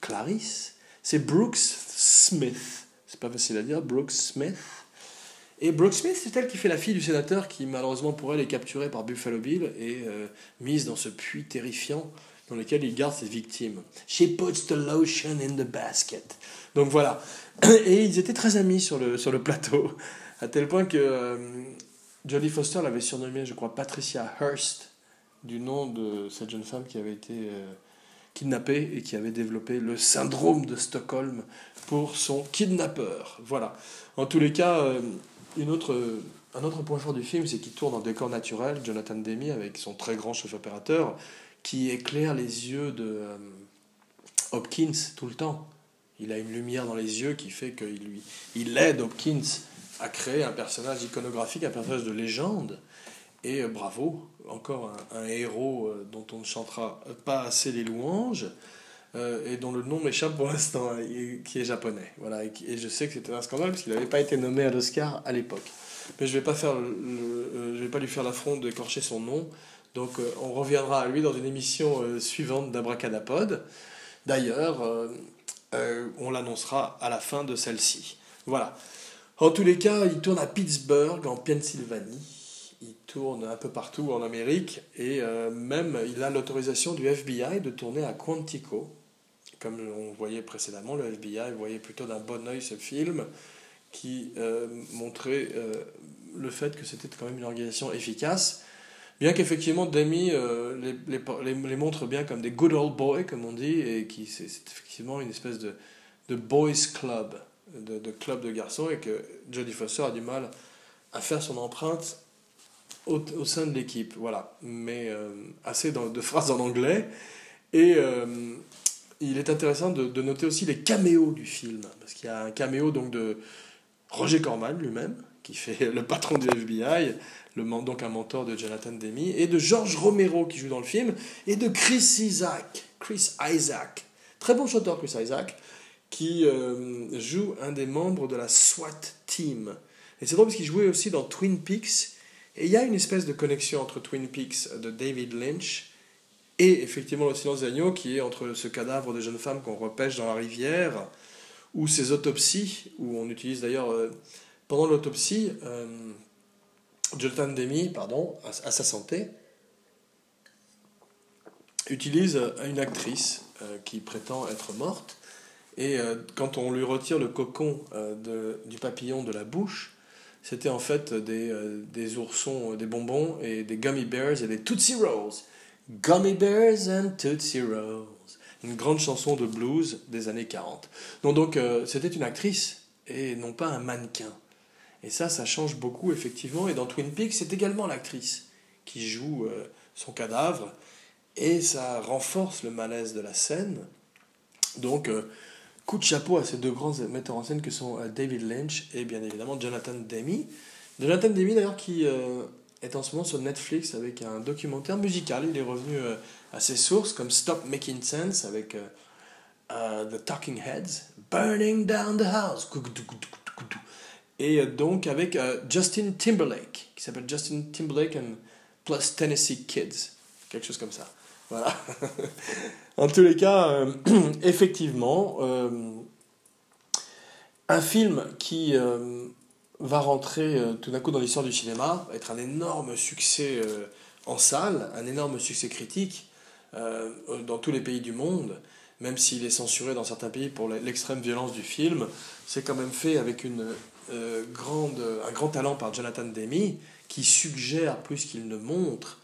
Clarisse. C'est Brooks Smith. C'est pas facile à dire, Brooks Smith. Et Brooks Smith, c'est elle qui fait la fille du sénateur qui, malheureusement pour elle, est capturée par Buffalo Bill et mise dans ce puits terrifiant dans lequel il garde ses victimes. She puts the lotion in the basket. Donc voilà. Et ils étaient très amis sur le, sur le plateau à tel point que euh, Foster l'avait surnommée, je crois, Patricia Hearst, du nom de cette jeune femme qui avait été euh, kidnappée et qui avait développé le syndrome de Stockholm pour son kidnappeur. Voilà. En tous les cas, euh, une autre, un autre point fort du film, c'est qu'il tourne en décor naturel, Jonathan Demi, avec son très grand chef opérateur, qui éclaire les yeux de Hopkins tout le temps. Il a une lumière dans les yeux qui fait qu'il lui, il aide Hopkins a créé un personnage iconographique, un personnage de légende. Et euh, bravo, encore un, héros euh, dont on ne chantera pas assez les louanges, euh, et dont le nom m'échappe pour l'instant, hein, qui est japonais. Voilà, et, je sais que c'était un scandale parce qu'il n'avait pas été nommé à l'Oscar à l'époque. Mais je vais, pas vais pas lui faire l'affront d'écorcher son nom. Donc on reviendra à lui dans une émission suivante d'Abracadapod. D'ailleurs, on l'annoncera à la fin de celle-ci. Voilà. En tous les cas, il tourne à Pittsburgh, en Pennsylvanie. Il tourne un peu partout en Amérique. Et euh, même, il a l'autorisation du FBI de tourner à Quantico. Comme on voyait précédemment, le FBI voyait plutôt d'un bon oeil ce film qui euh, montrait euh, le fait que c'était quand même une organisation efficace. Bien qu'effectivement, Demi les, les, les, montre bien comme des good old boys, comme on dit, et qui c'est effectivement une espèce de, de boys club, de, club de garçons, et que Jodie Foster a du mal à faire son empreinte au, au sein de l'équipe. Voilà. Mais euh, assez de phrases en anglais. Et euh, il est intéressant de, noter aussi les caméos du film, parce qu'il y a un caméo donc de Roger Corman lui-même, qui fait le patron du FBI, le, donc un mentor de Jonathan Demme, et de George Romero qui joue dans le film, et de Chris Isaac, Chris Isaac, très bon chanteur Chris Isaac, qui euh, joue un des membres de la SWAT team. Et c'est drôle parce qu'il jouait aussi dans Twin Peaks, et il y a une espèce de connexion entre Twin Peaks de David Lynch et effectivement Le silence des agneaux, qui est entre ce cadavre de jeune femme qu'on repêche dans la rivière, ou ces autopsies, où on utilise d'ailleurs, euh, pendant l'autopsie, euh, Jonathan Demi, pardon, à, sa santé, utilise une actrice euh, qui prétend être morte, et euh, quand on lui retire le cocon de, du papillon de la bouche, c'était en fait des, des oursons, des bonbons et des gummy bears et des Tootsie Rolls. Gummy bears and Tootsie Rolls. Une grande chanson de blues des années 40. Donc, c'était une actrice et non pas un mannequin. Et ça, ça change beaucoup, effectivement. Et dans Twin Peaks, c'est également l'actrice qui joue euh, son cadavre. Et ça renforce le malaise de la scène. Donc, euh, coup de chapeau à ces deux grands metteurs en scène que sont euh, David Lynch et bien évidemment Jonathan Demme. Jonathan Demme, d'ailleurs, qui est en ce moment sur Netflix avec un documentaire musical. Il est revenu à ses sources comme Stop Making Sense avec The Talking Heads, Burning Down the House et euh, donc avec euh, Justin Timberlake, qui s'appelle Justin Timberlake and plus Tennessee Kids, quelque chose comme ça. Voilà. en tous les cas, euh, effectivement, un film qui va rentrer tout d'un coup dans l'histoire du cinéma, être un énorme succès en salle, un énorme succès critique dans tous les pays du monde, même s'il est censuré dans certains pays pour l'extrême violence du film, c'est quand même fait avec une euh, grande, un grand talent par Jonathan Demme, qui suggère plus qu'il ne montre.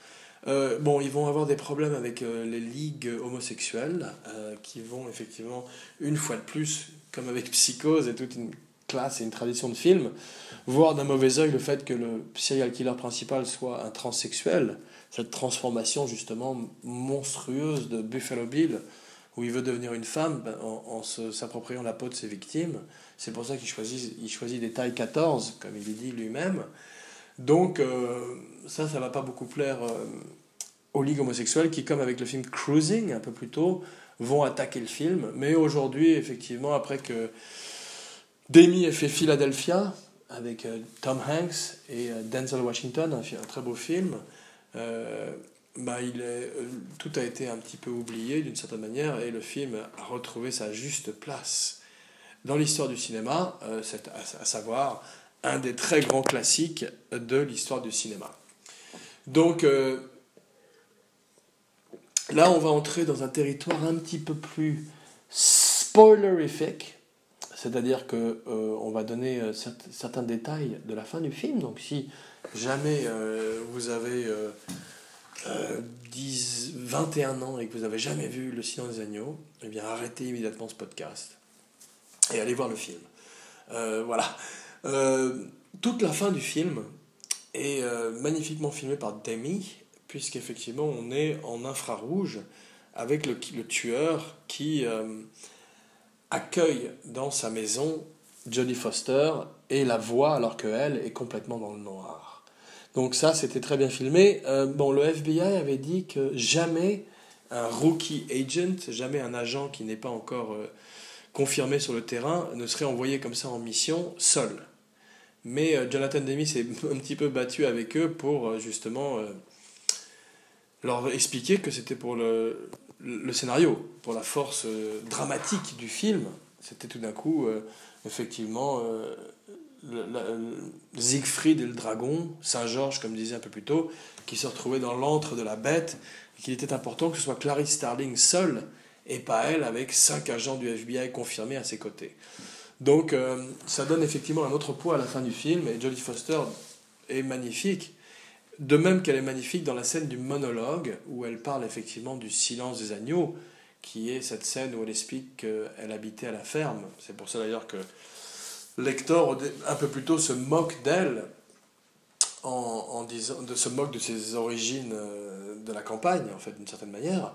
Euh, bon, ils vont avoir des problèmes avec euh, les ligues homosexuelles, qui vont effectivement, une fois de plus, comme avec Psychose et toute une classe et une tradition de film, voir d'un mauvais oeil le fait que le serial killer principal soit un transsexuel, cette transformation justement monstrueuse de Buffalo Bill, où il veut devenir une femme ben, en, en s'appropriant la peau de ses victimes. C'est pour ça qu'il choisit, il choisit des tailles 14, comme il dit lui-même. Donc euh, ça, ça va pas beaucoup plaire euh, aux ligues homosexuelles qui, comme avec le film Cruising un peu plus tôt, vont attaquer le film. Mais aujourd'hui, effectivement, après que Demi ait fait Philadelphia avec euh, Tom Hanks et Denzel Washington, un, un, très beau film, bah, il tout a été un petit peu oublié d'une certaine manière et le film a retrouvé sa juste place dans l'histoire du cinéma, euh, à, savoir un des très grands classiques de l'histoire du cinéma. Donc euh, là, on va entrer dans un territoire un petit peu plus spoilerifique, c'est-à-dire que euh, on va donner certains détails de la fin du film. Donc si jamais vous avez 10, 21 ans et que vous n'avez jamais vu Le Silence des Agneaux, eh bien arrêtez immédiatement ce podcast et allez voir le film. Euh, voilà. Euh, toute la fin du film est euh, magnifiquement filmée par Demi, puisqu'effectivement on est en infrarouge avec le, tueur qui accueille dans sa maison Jodie Foster et la voit alors qu'elle est complètement dans le noir. Donc ça, c'était très bien filmé. bon, le FBI avait dit que jamais un rookie agent, jamais un agent qui n'est pas encore confirmé sur le terrain, ne serait envoyé comme ça en mission seul. Mais euh, Jonathan Demi s'est un petit peu battu avec eux pour euh, justement euh, leur expliquer que c'était pour le, le, scénario, pour la force dramatique du film. C'était tout d'un coup, effectivement, Siegfried et le dragon, Saint-Georges, comme disait un peu plus tôt, qui se retrouvaient dans l'antre de la bête, et qu'il était important que ce soit Clarice Starling seule et pas elle avec cinq agents du FBI confirmés à ses côtés. Donc euh, ça donne effectivement un autre poids à la fin du film et Jodie Foster est magnifique De même qu'elle est magnifique dans la scène du monologue, où elle parle effectivement du silence des agneaux, qui est cette scène où elle explique qu'elle habitait à la ferme. C'est pour ça d'ailleurs que Lector, un peu plus tôt, se moque d'elle, en, disant, se moque de ses origines euh, de la campagne, en fait, d'une certaine manière.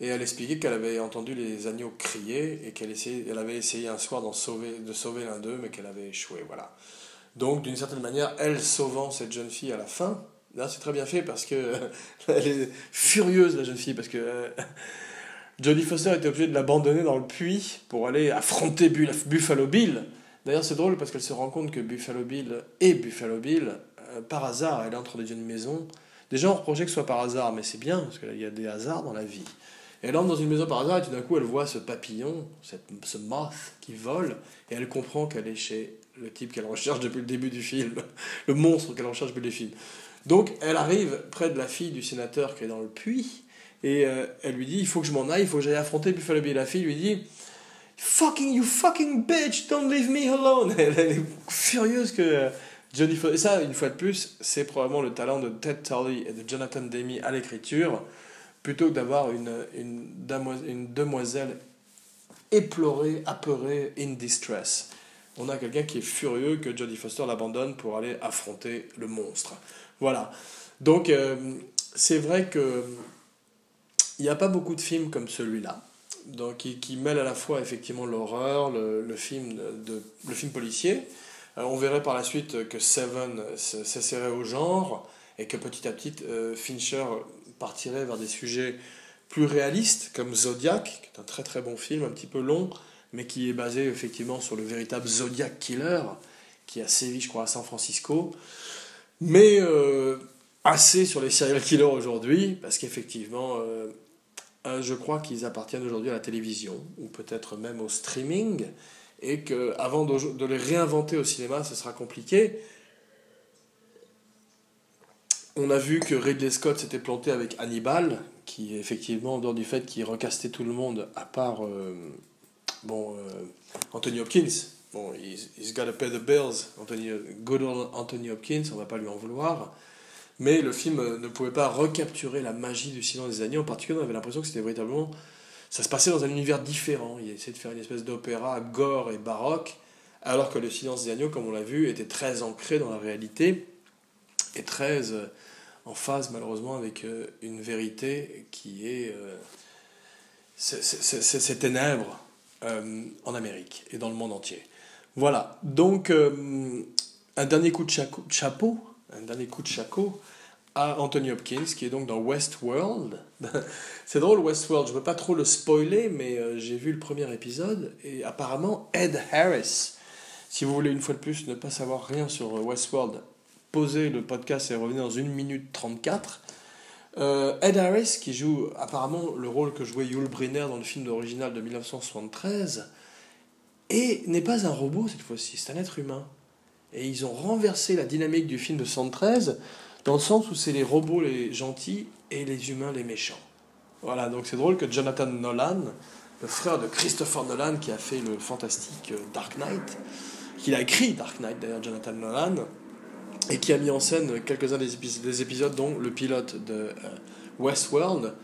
Et elle expliquait qu'elle avait entendu les agneaux crier et qu'elle elle avait essayé un soir sauver, de sauver l'un d'eux, mais qu'elle avait échoué. Voilà. Donc, d'une certaine manière, elle sauvant cette jeune fille à la fin, là, c'est très bien fait parce que elle est furieuse, la jeune fille, parce que euh, Jodie Foster était obligée de l'abandonner dans le puits pour aller affronter Buffalo Bill. D'ailleurs, c'est drôle parce qu'elle se rend compte que Buffalo Bill et Buffalo Bill, euh, par hasard, elle entre dans une maison. Déjà, on reprochait que ce soit par hasard, mais c'est bien, parce qu'il y a des hasards dans la vie. Elle entre dans une maison par hasard et tout d'un coup elle voit ce papillon, cette, ce moth qui vole et elle comprend qu'elle est chez le type qu'elle recherche depuis le début du film, le monstre qu'elle recherche depuis le film. Donc elle arrive près de la fille du sénateur qui est dans le puits et euh, elle lui dit il faut que je m'en aille, il faut que j'aille affronter Buffalo Bill. La fille lui dit fucking you fucking bitch, don't leave me alone. Elle, est furieuse que euh, Johnny Et ça, une fois de plus, c'est probablement le talent de Ted Tully et de Jonathan Demi à l'écriture plutôt que d'avoir une, une, demoiselle éplorée, apeurée, in distress. On a quelqu'un qui est furieux que Jodie Foster l'abandonne pour aller affronter le monstre. Voilà. Donc, euh, c'est vrai que il n'y a pas beaucoup de films comme celui-là, donc qui, mêlent à la fois effectivement l'horreur, le, le, film le film policier. Euh, on verrait par la suite que Seven s'essaierait au genre et que petit à petit euh, Fincher partirait vers des sujets plus réalistes, comme Zodiac, qui est un très très bon film, un petit peu long, mais qui est basé effectivement sur le véritable Zodiac Killer, qui a sévi, je crois, à San Francisco, mais euh, assez sur les serial killers aujourd'hui, parce qu'effectivement, euh, je crois qu'ils appartiennent aujourd'hui à la télévision, ou peut-être même au streaming, et qu'avant de les réinventer au cinéma, ce sera compliqué, on a vu que Ridley Scott s'était planté avec Hannibal, qui effectivement, en dehors du fait qu'il recastait tout le monde, à part euh, bon, euh, Anthony Hopkins. Bon, he's, he's got to pay the bills. Anthony, good old Anthony Hopkins, on va pas lui en vouloir. Mais le film ne pouvait pas recapturer la magie du silence des agneaux. En particulier, on avait l'impression que c'était véritablement. Ça se passait dans un univers différent. Il essayait de faire une espèce d'opéra gore et baroque, alors que le silence des agneaux, comme on l'a vu, était très ancré dans la réalité et très. Euh, en phase malheureusement avec euh, une vérité qui est euh, ces ténèbres euh, en Amérique et dans le monde entier. Voilà, donc un dernier coup de, chapeau, un dernier coup de chapeau à Anthony Hopkins, qui est donc dans Westworld. C'est drôle, Westworld, je ne veux pas trop le spoiler, mais j'ai vu le premier épisode, et apparemment Ed Harris, si vous voulez une fois de plus ne pas savoir rien sur Westworld, poser le podcast et revenir dans 1 minute 34. Euh, Ed Harris, qui joue apparemment le rôle que jouait Yul Brynner dans le film original de 1973, et n'est pas un robot cette fois-ci, c'est un être humain. Et ils ont renversé la dynamique du film de 1973 dans le sens où c'est les robots les gentils et les humains les méchants. Voilà, donc c'est drôle que Jonathan Nolan, le frère de Christopher Nolan qui a fait le fantastique Dark Knight, qu'il a écrit Dark Knight d'ailleurs, Jonathan Nolan, et qui a mis en scène quelques-uns des, des, épisodes, dont le pilote de euh, Westworld,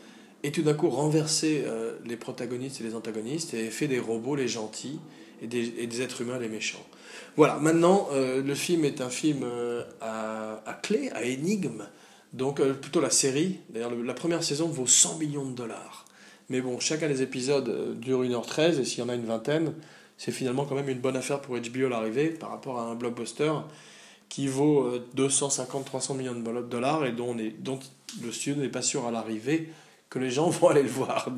et tout d'un coup renversé euh, les protagonistes et les antagonistes et fait des robots les gentils et des, et des êtres humains les méchants. Voilà, maintenant, euh, le film est un film à, à, clé, à énigme, donc plutôt la série. D'ailleurs, la première saison vaut 100 millions de dollars. Mais bon, chacun des épisodes dure 1h13, et s'il y en a une vingtaine, c'est finalement quand même une bonne affaire pour HBO l'arrivée par rapport à un blockbuster qui vaut 250-300 euh, millions de dollars et dont, est, dont le studio n'est pas sûr à l'arrivée que les gens vont aller le voir.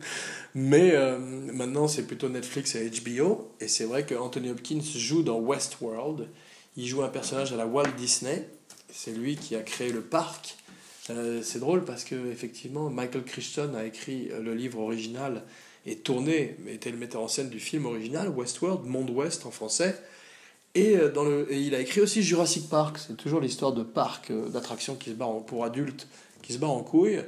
Mais euh, maintenant, c'est plutôt Netflix et HBO. Et c'est vrai que Anthony Hopkins joue dans Westworld. Il joue un personnage à la Walt Disney. C'est lui qui a créé le parc. Euh, c'est drôle parce que effectivement, Michael Crichton a écrit le livre original et tourné, était le metteur en scène du film original, Westworld, Monde Ouest en français. Et, euh, le, il a écrit aussi Jurassic Park. C'est toujours l'histoire de parc euh, d'attractions qui se bat pour adultes, qui se bat en couilles.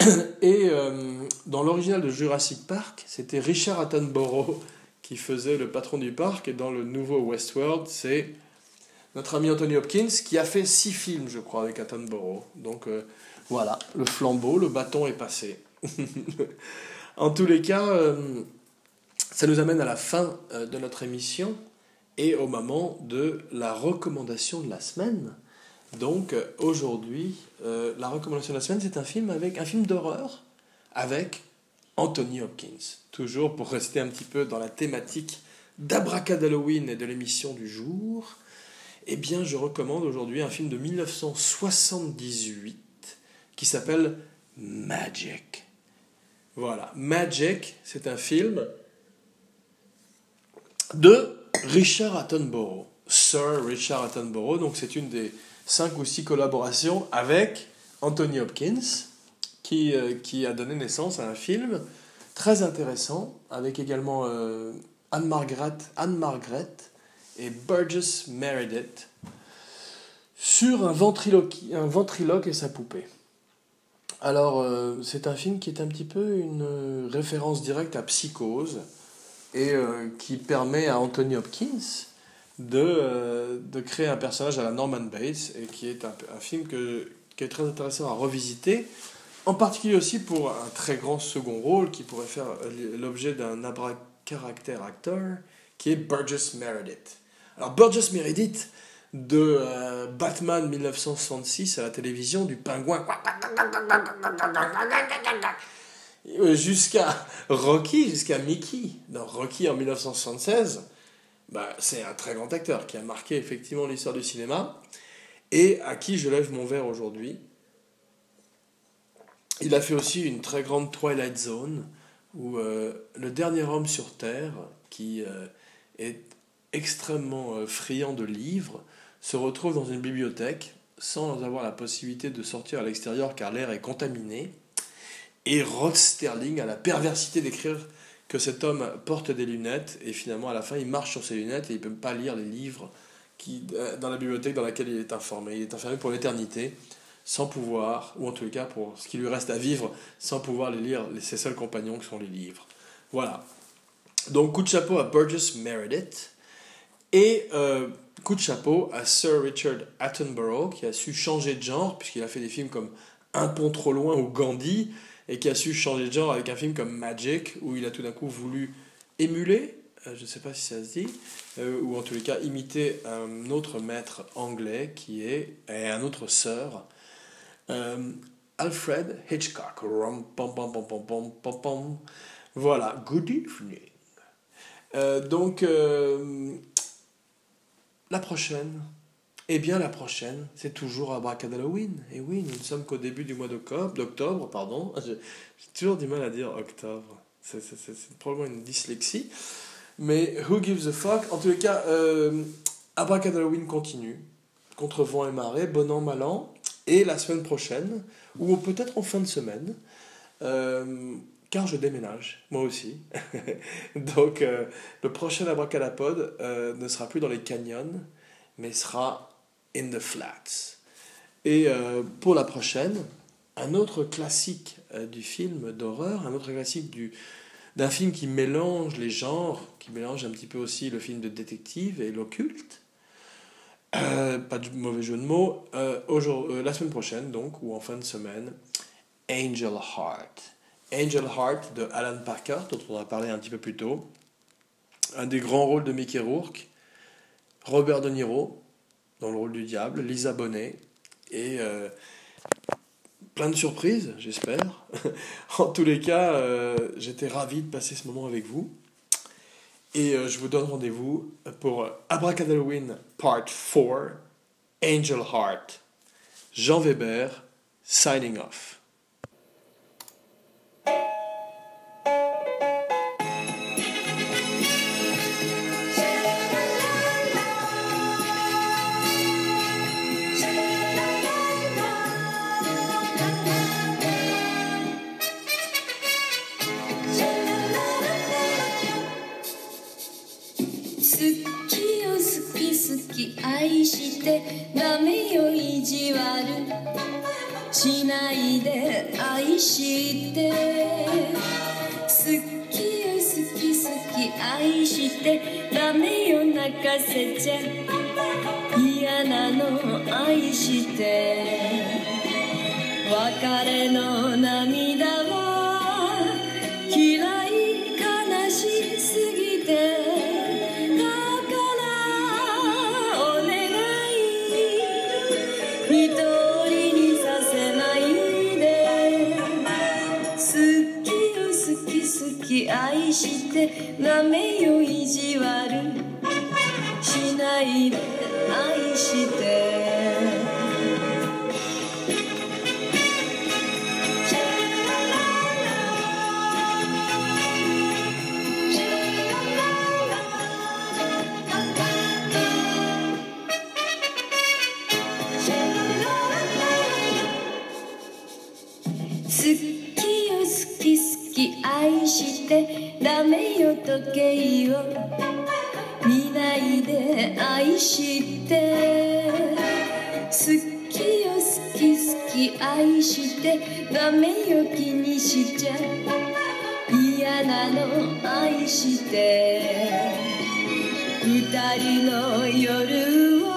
Et euh, dans l'original de Jurassic Park, c'était Richard Attenborough qui faisait le patron du parc. Et dans le nouveau Westworld, c'est notre ami Anthony Hopkins, qui a fait six films, je crois, avec Attenborough. Donc voilà, le flambeau, le bâton est passé. en tous les cas, ça nous amène à la fin de notre émission et au moment de la recommandation de la semaine. Donc aujourd'hui, la recommandation de la semaine, c'est un film avec un film d'horreur avec Anthony Hopkins. Toujours pour rester un petit peu dans la thématique d'Abracadalloween et de l'émission du jour, eh bien je recommande aujourd'hui un film de 1978 qui s'appelle Magic. Voilà, Magic, c'est un film de Richard Attenborough, Sir Richard Attenborough, donc c'est une des cinq ou six collaborations avec Anthony Hopkins, qui, euh, qui a donné naissance à un film très intéressant, avec également euh, Anne-Margaret Anne -Margaret et Burgess Meredith, sur un ventriloque, un ventriloque et sa poupée. Alors, euh, c'est un film qui est un petit peu une référence directe à Psychose et qui permet à Anthony Hopkins de, de créer un personnage à la Norman Bates et qui est un, film que, qui est très intéressant à revisiter en particulier aussi pour un très grand second rôle qui pourrait faire l'objet d'un caractère acteur, qui est Burgess Meredith. Alors Burgess Meredith, de euh, Batman 1966 à la télévision, du pingouin, jusqu'à Rocky, jusqu'à Mickey, dans Rocky en 1976, bah, c'est un très grand acteur qui a marqué effectivement l'histoire du cinéma et à qui je lève mon verre aujourd'hui il a fait aussi une très grande Twilight Zone, où euh, le dernier homme sur Terre, qui euh, est extrêmement euh, friand de livres, se retrouve dans une bibliothèque sans avoir la possibilité de sortir à l'extérieur car l'air est contaminé. Et Rod Sterling a la perversité d'écrire que cet homme porte des lunettes et finalement à la fin il marche sur ses lunettes et il ne peut pas lire les livres qui, dans la bibliothèque dans laquelle il est informé. Il est enfermé pour l'éternité sans pouvoir, ou en tout cas pour ce qui lui reste à vivre, sans pouvoir les lire, ses seuls compagnons qui sont les livres. Voilà. Donc coup de chapeau à Burgess Meredith et euh, coup de chapeau à Sir Richard Attenborough qui a su changer de genre puisqu'il a fait des films comme Un pont trop loin ou Gandhi et qui a su changer de genre avec un film comme Magic où il a tout d'un coup voulu émuler, euh, je ne sais pas si ça se dit, euh, ou en tous les cas imiter un autre maître anglais qui est, et un autre sœur euh, Alfred Hitchcock. Voilà, good evening. Donc, la prochaine, eh bien la prochaine, c'est toujours Halloween. Et oui, nous ne sommes qu'au début du mois d'octobre, pardon. J'ai toujours du mal à dire octobre. C'est probablement une dyslexie. Mais who gives a fuck? En tous les cas, euh, Halloween continue. Contre vent et marée, bon an, mal an et la semaine prochaine, ou peut-être en fin de semaine, euh, car je déménage, moi aussi. Donc euh, le prochain Abracadapod euh, ne sera plus dans les canyons, mais sera in the flats. Et pour la prochaine, un autre classique du film d'horreur, un autre classique du, d'un film qui mélange les genres, qui mélange un petit peu aussi le film de détective et l'occulte. Euh, pas de mauvais jeu de mots. Euh, euh, la semaine prochaine, donc, ou en fin de semaine, Angel Heart. Angel Heart de Alan Parker, dont on a parlé un petit peu plus tôt. Un des grands rôles de Mickey Rourke. Robert De Niro, dans le rôle du diable. Lisa Bonet. Et plein de surprises, j'espère. en tous les cas, j'étais ravi de passer ce moment avec vous. Et euh, je vous donne rendez-vous pour Abracadalloween Part 4, Angel Heart. Jean Weber, signing off. き愛してダメよ意地悪しないで愛して。好きよ好き好き愛してダメよ泣かせちゃ嫌なの愛して。別れの涙はてなめよ意地悪しないでして好きよ好き好き愛してダメよ気にしちゃ嫌なの愛して二人の夜を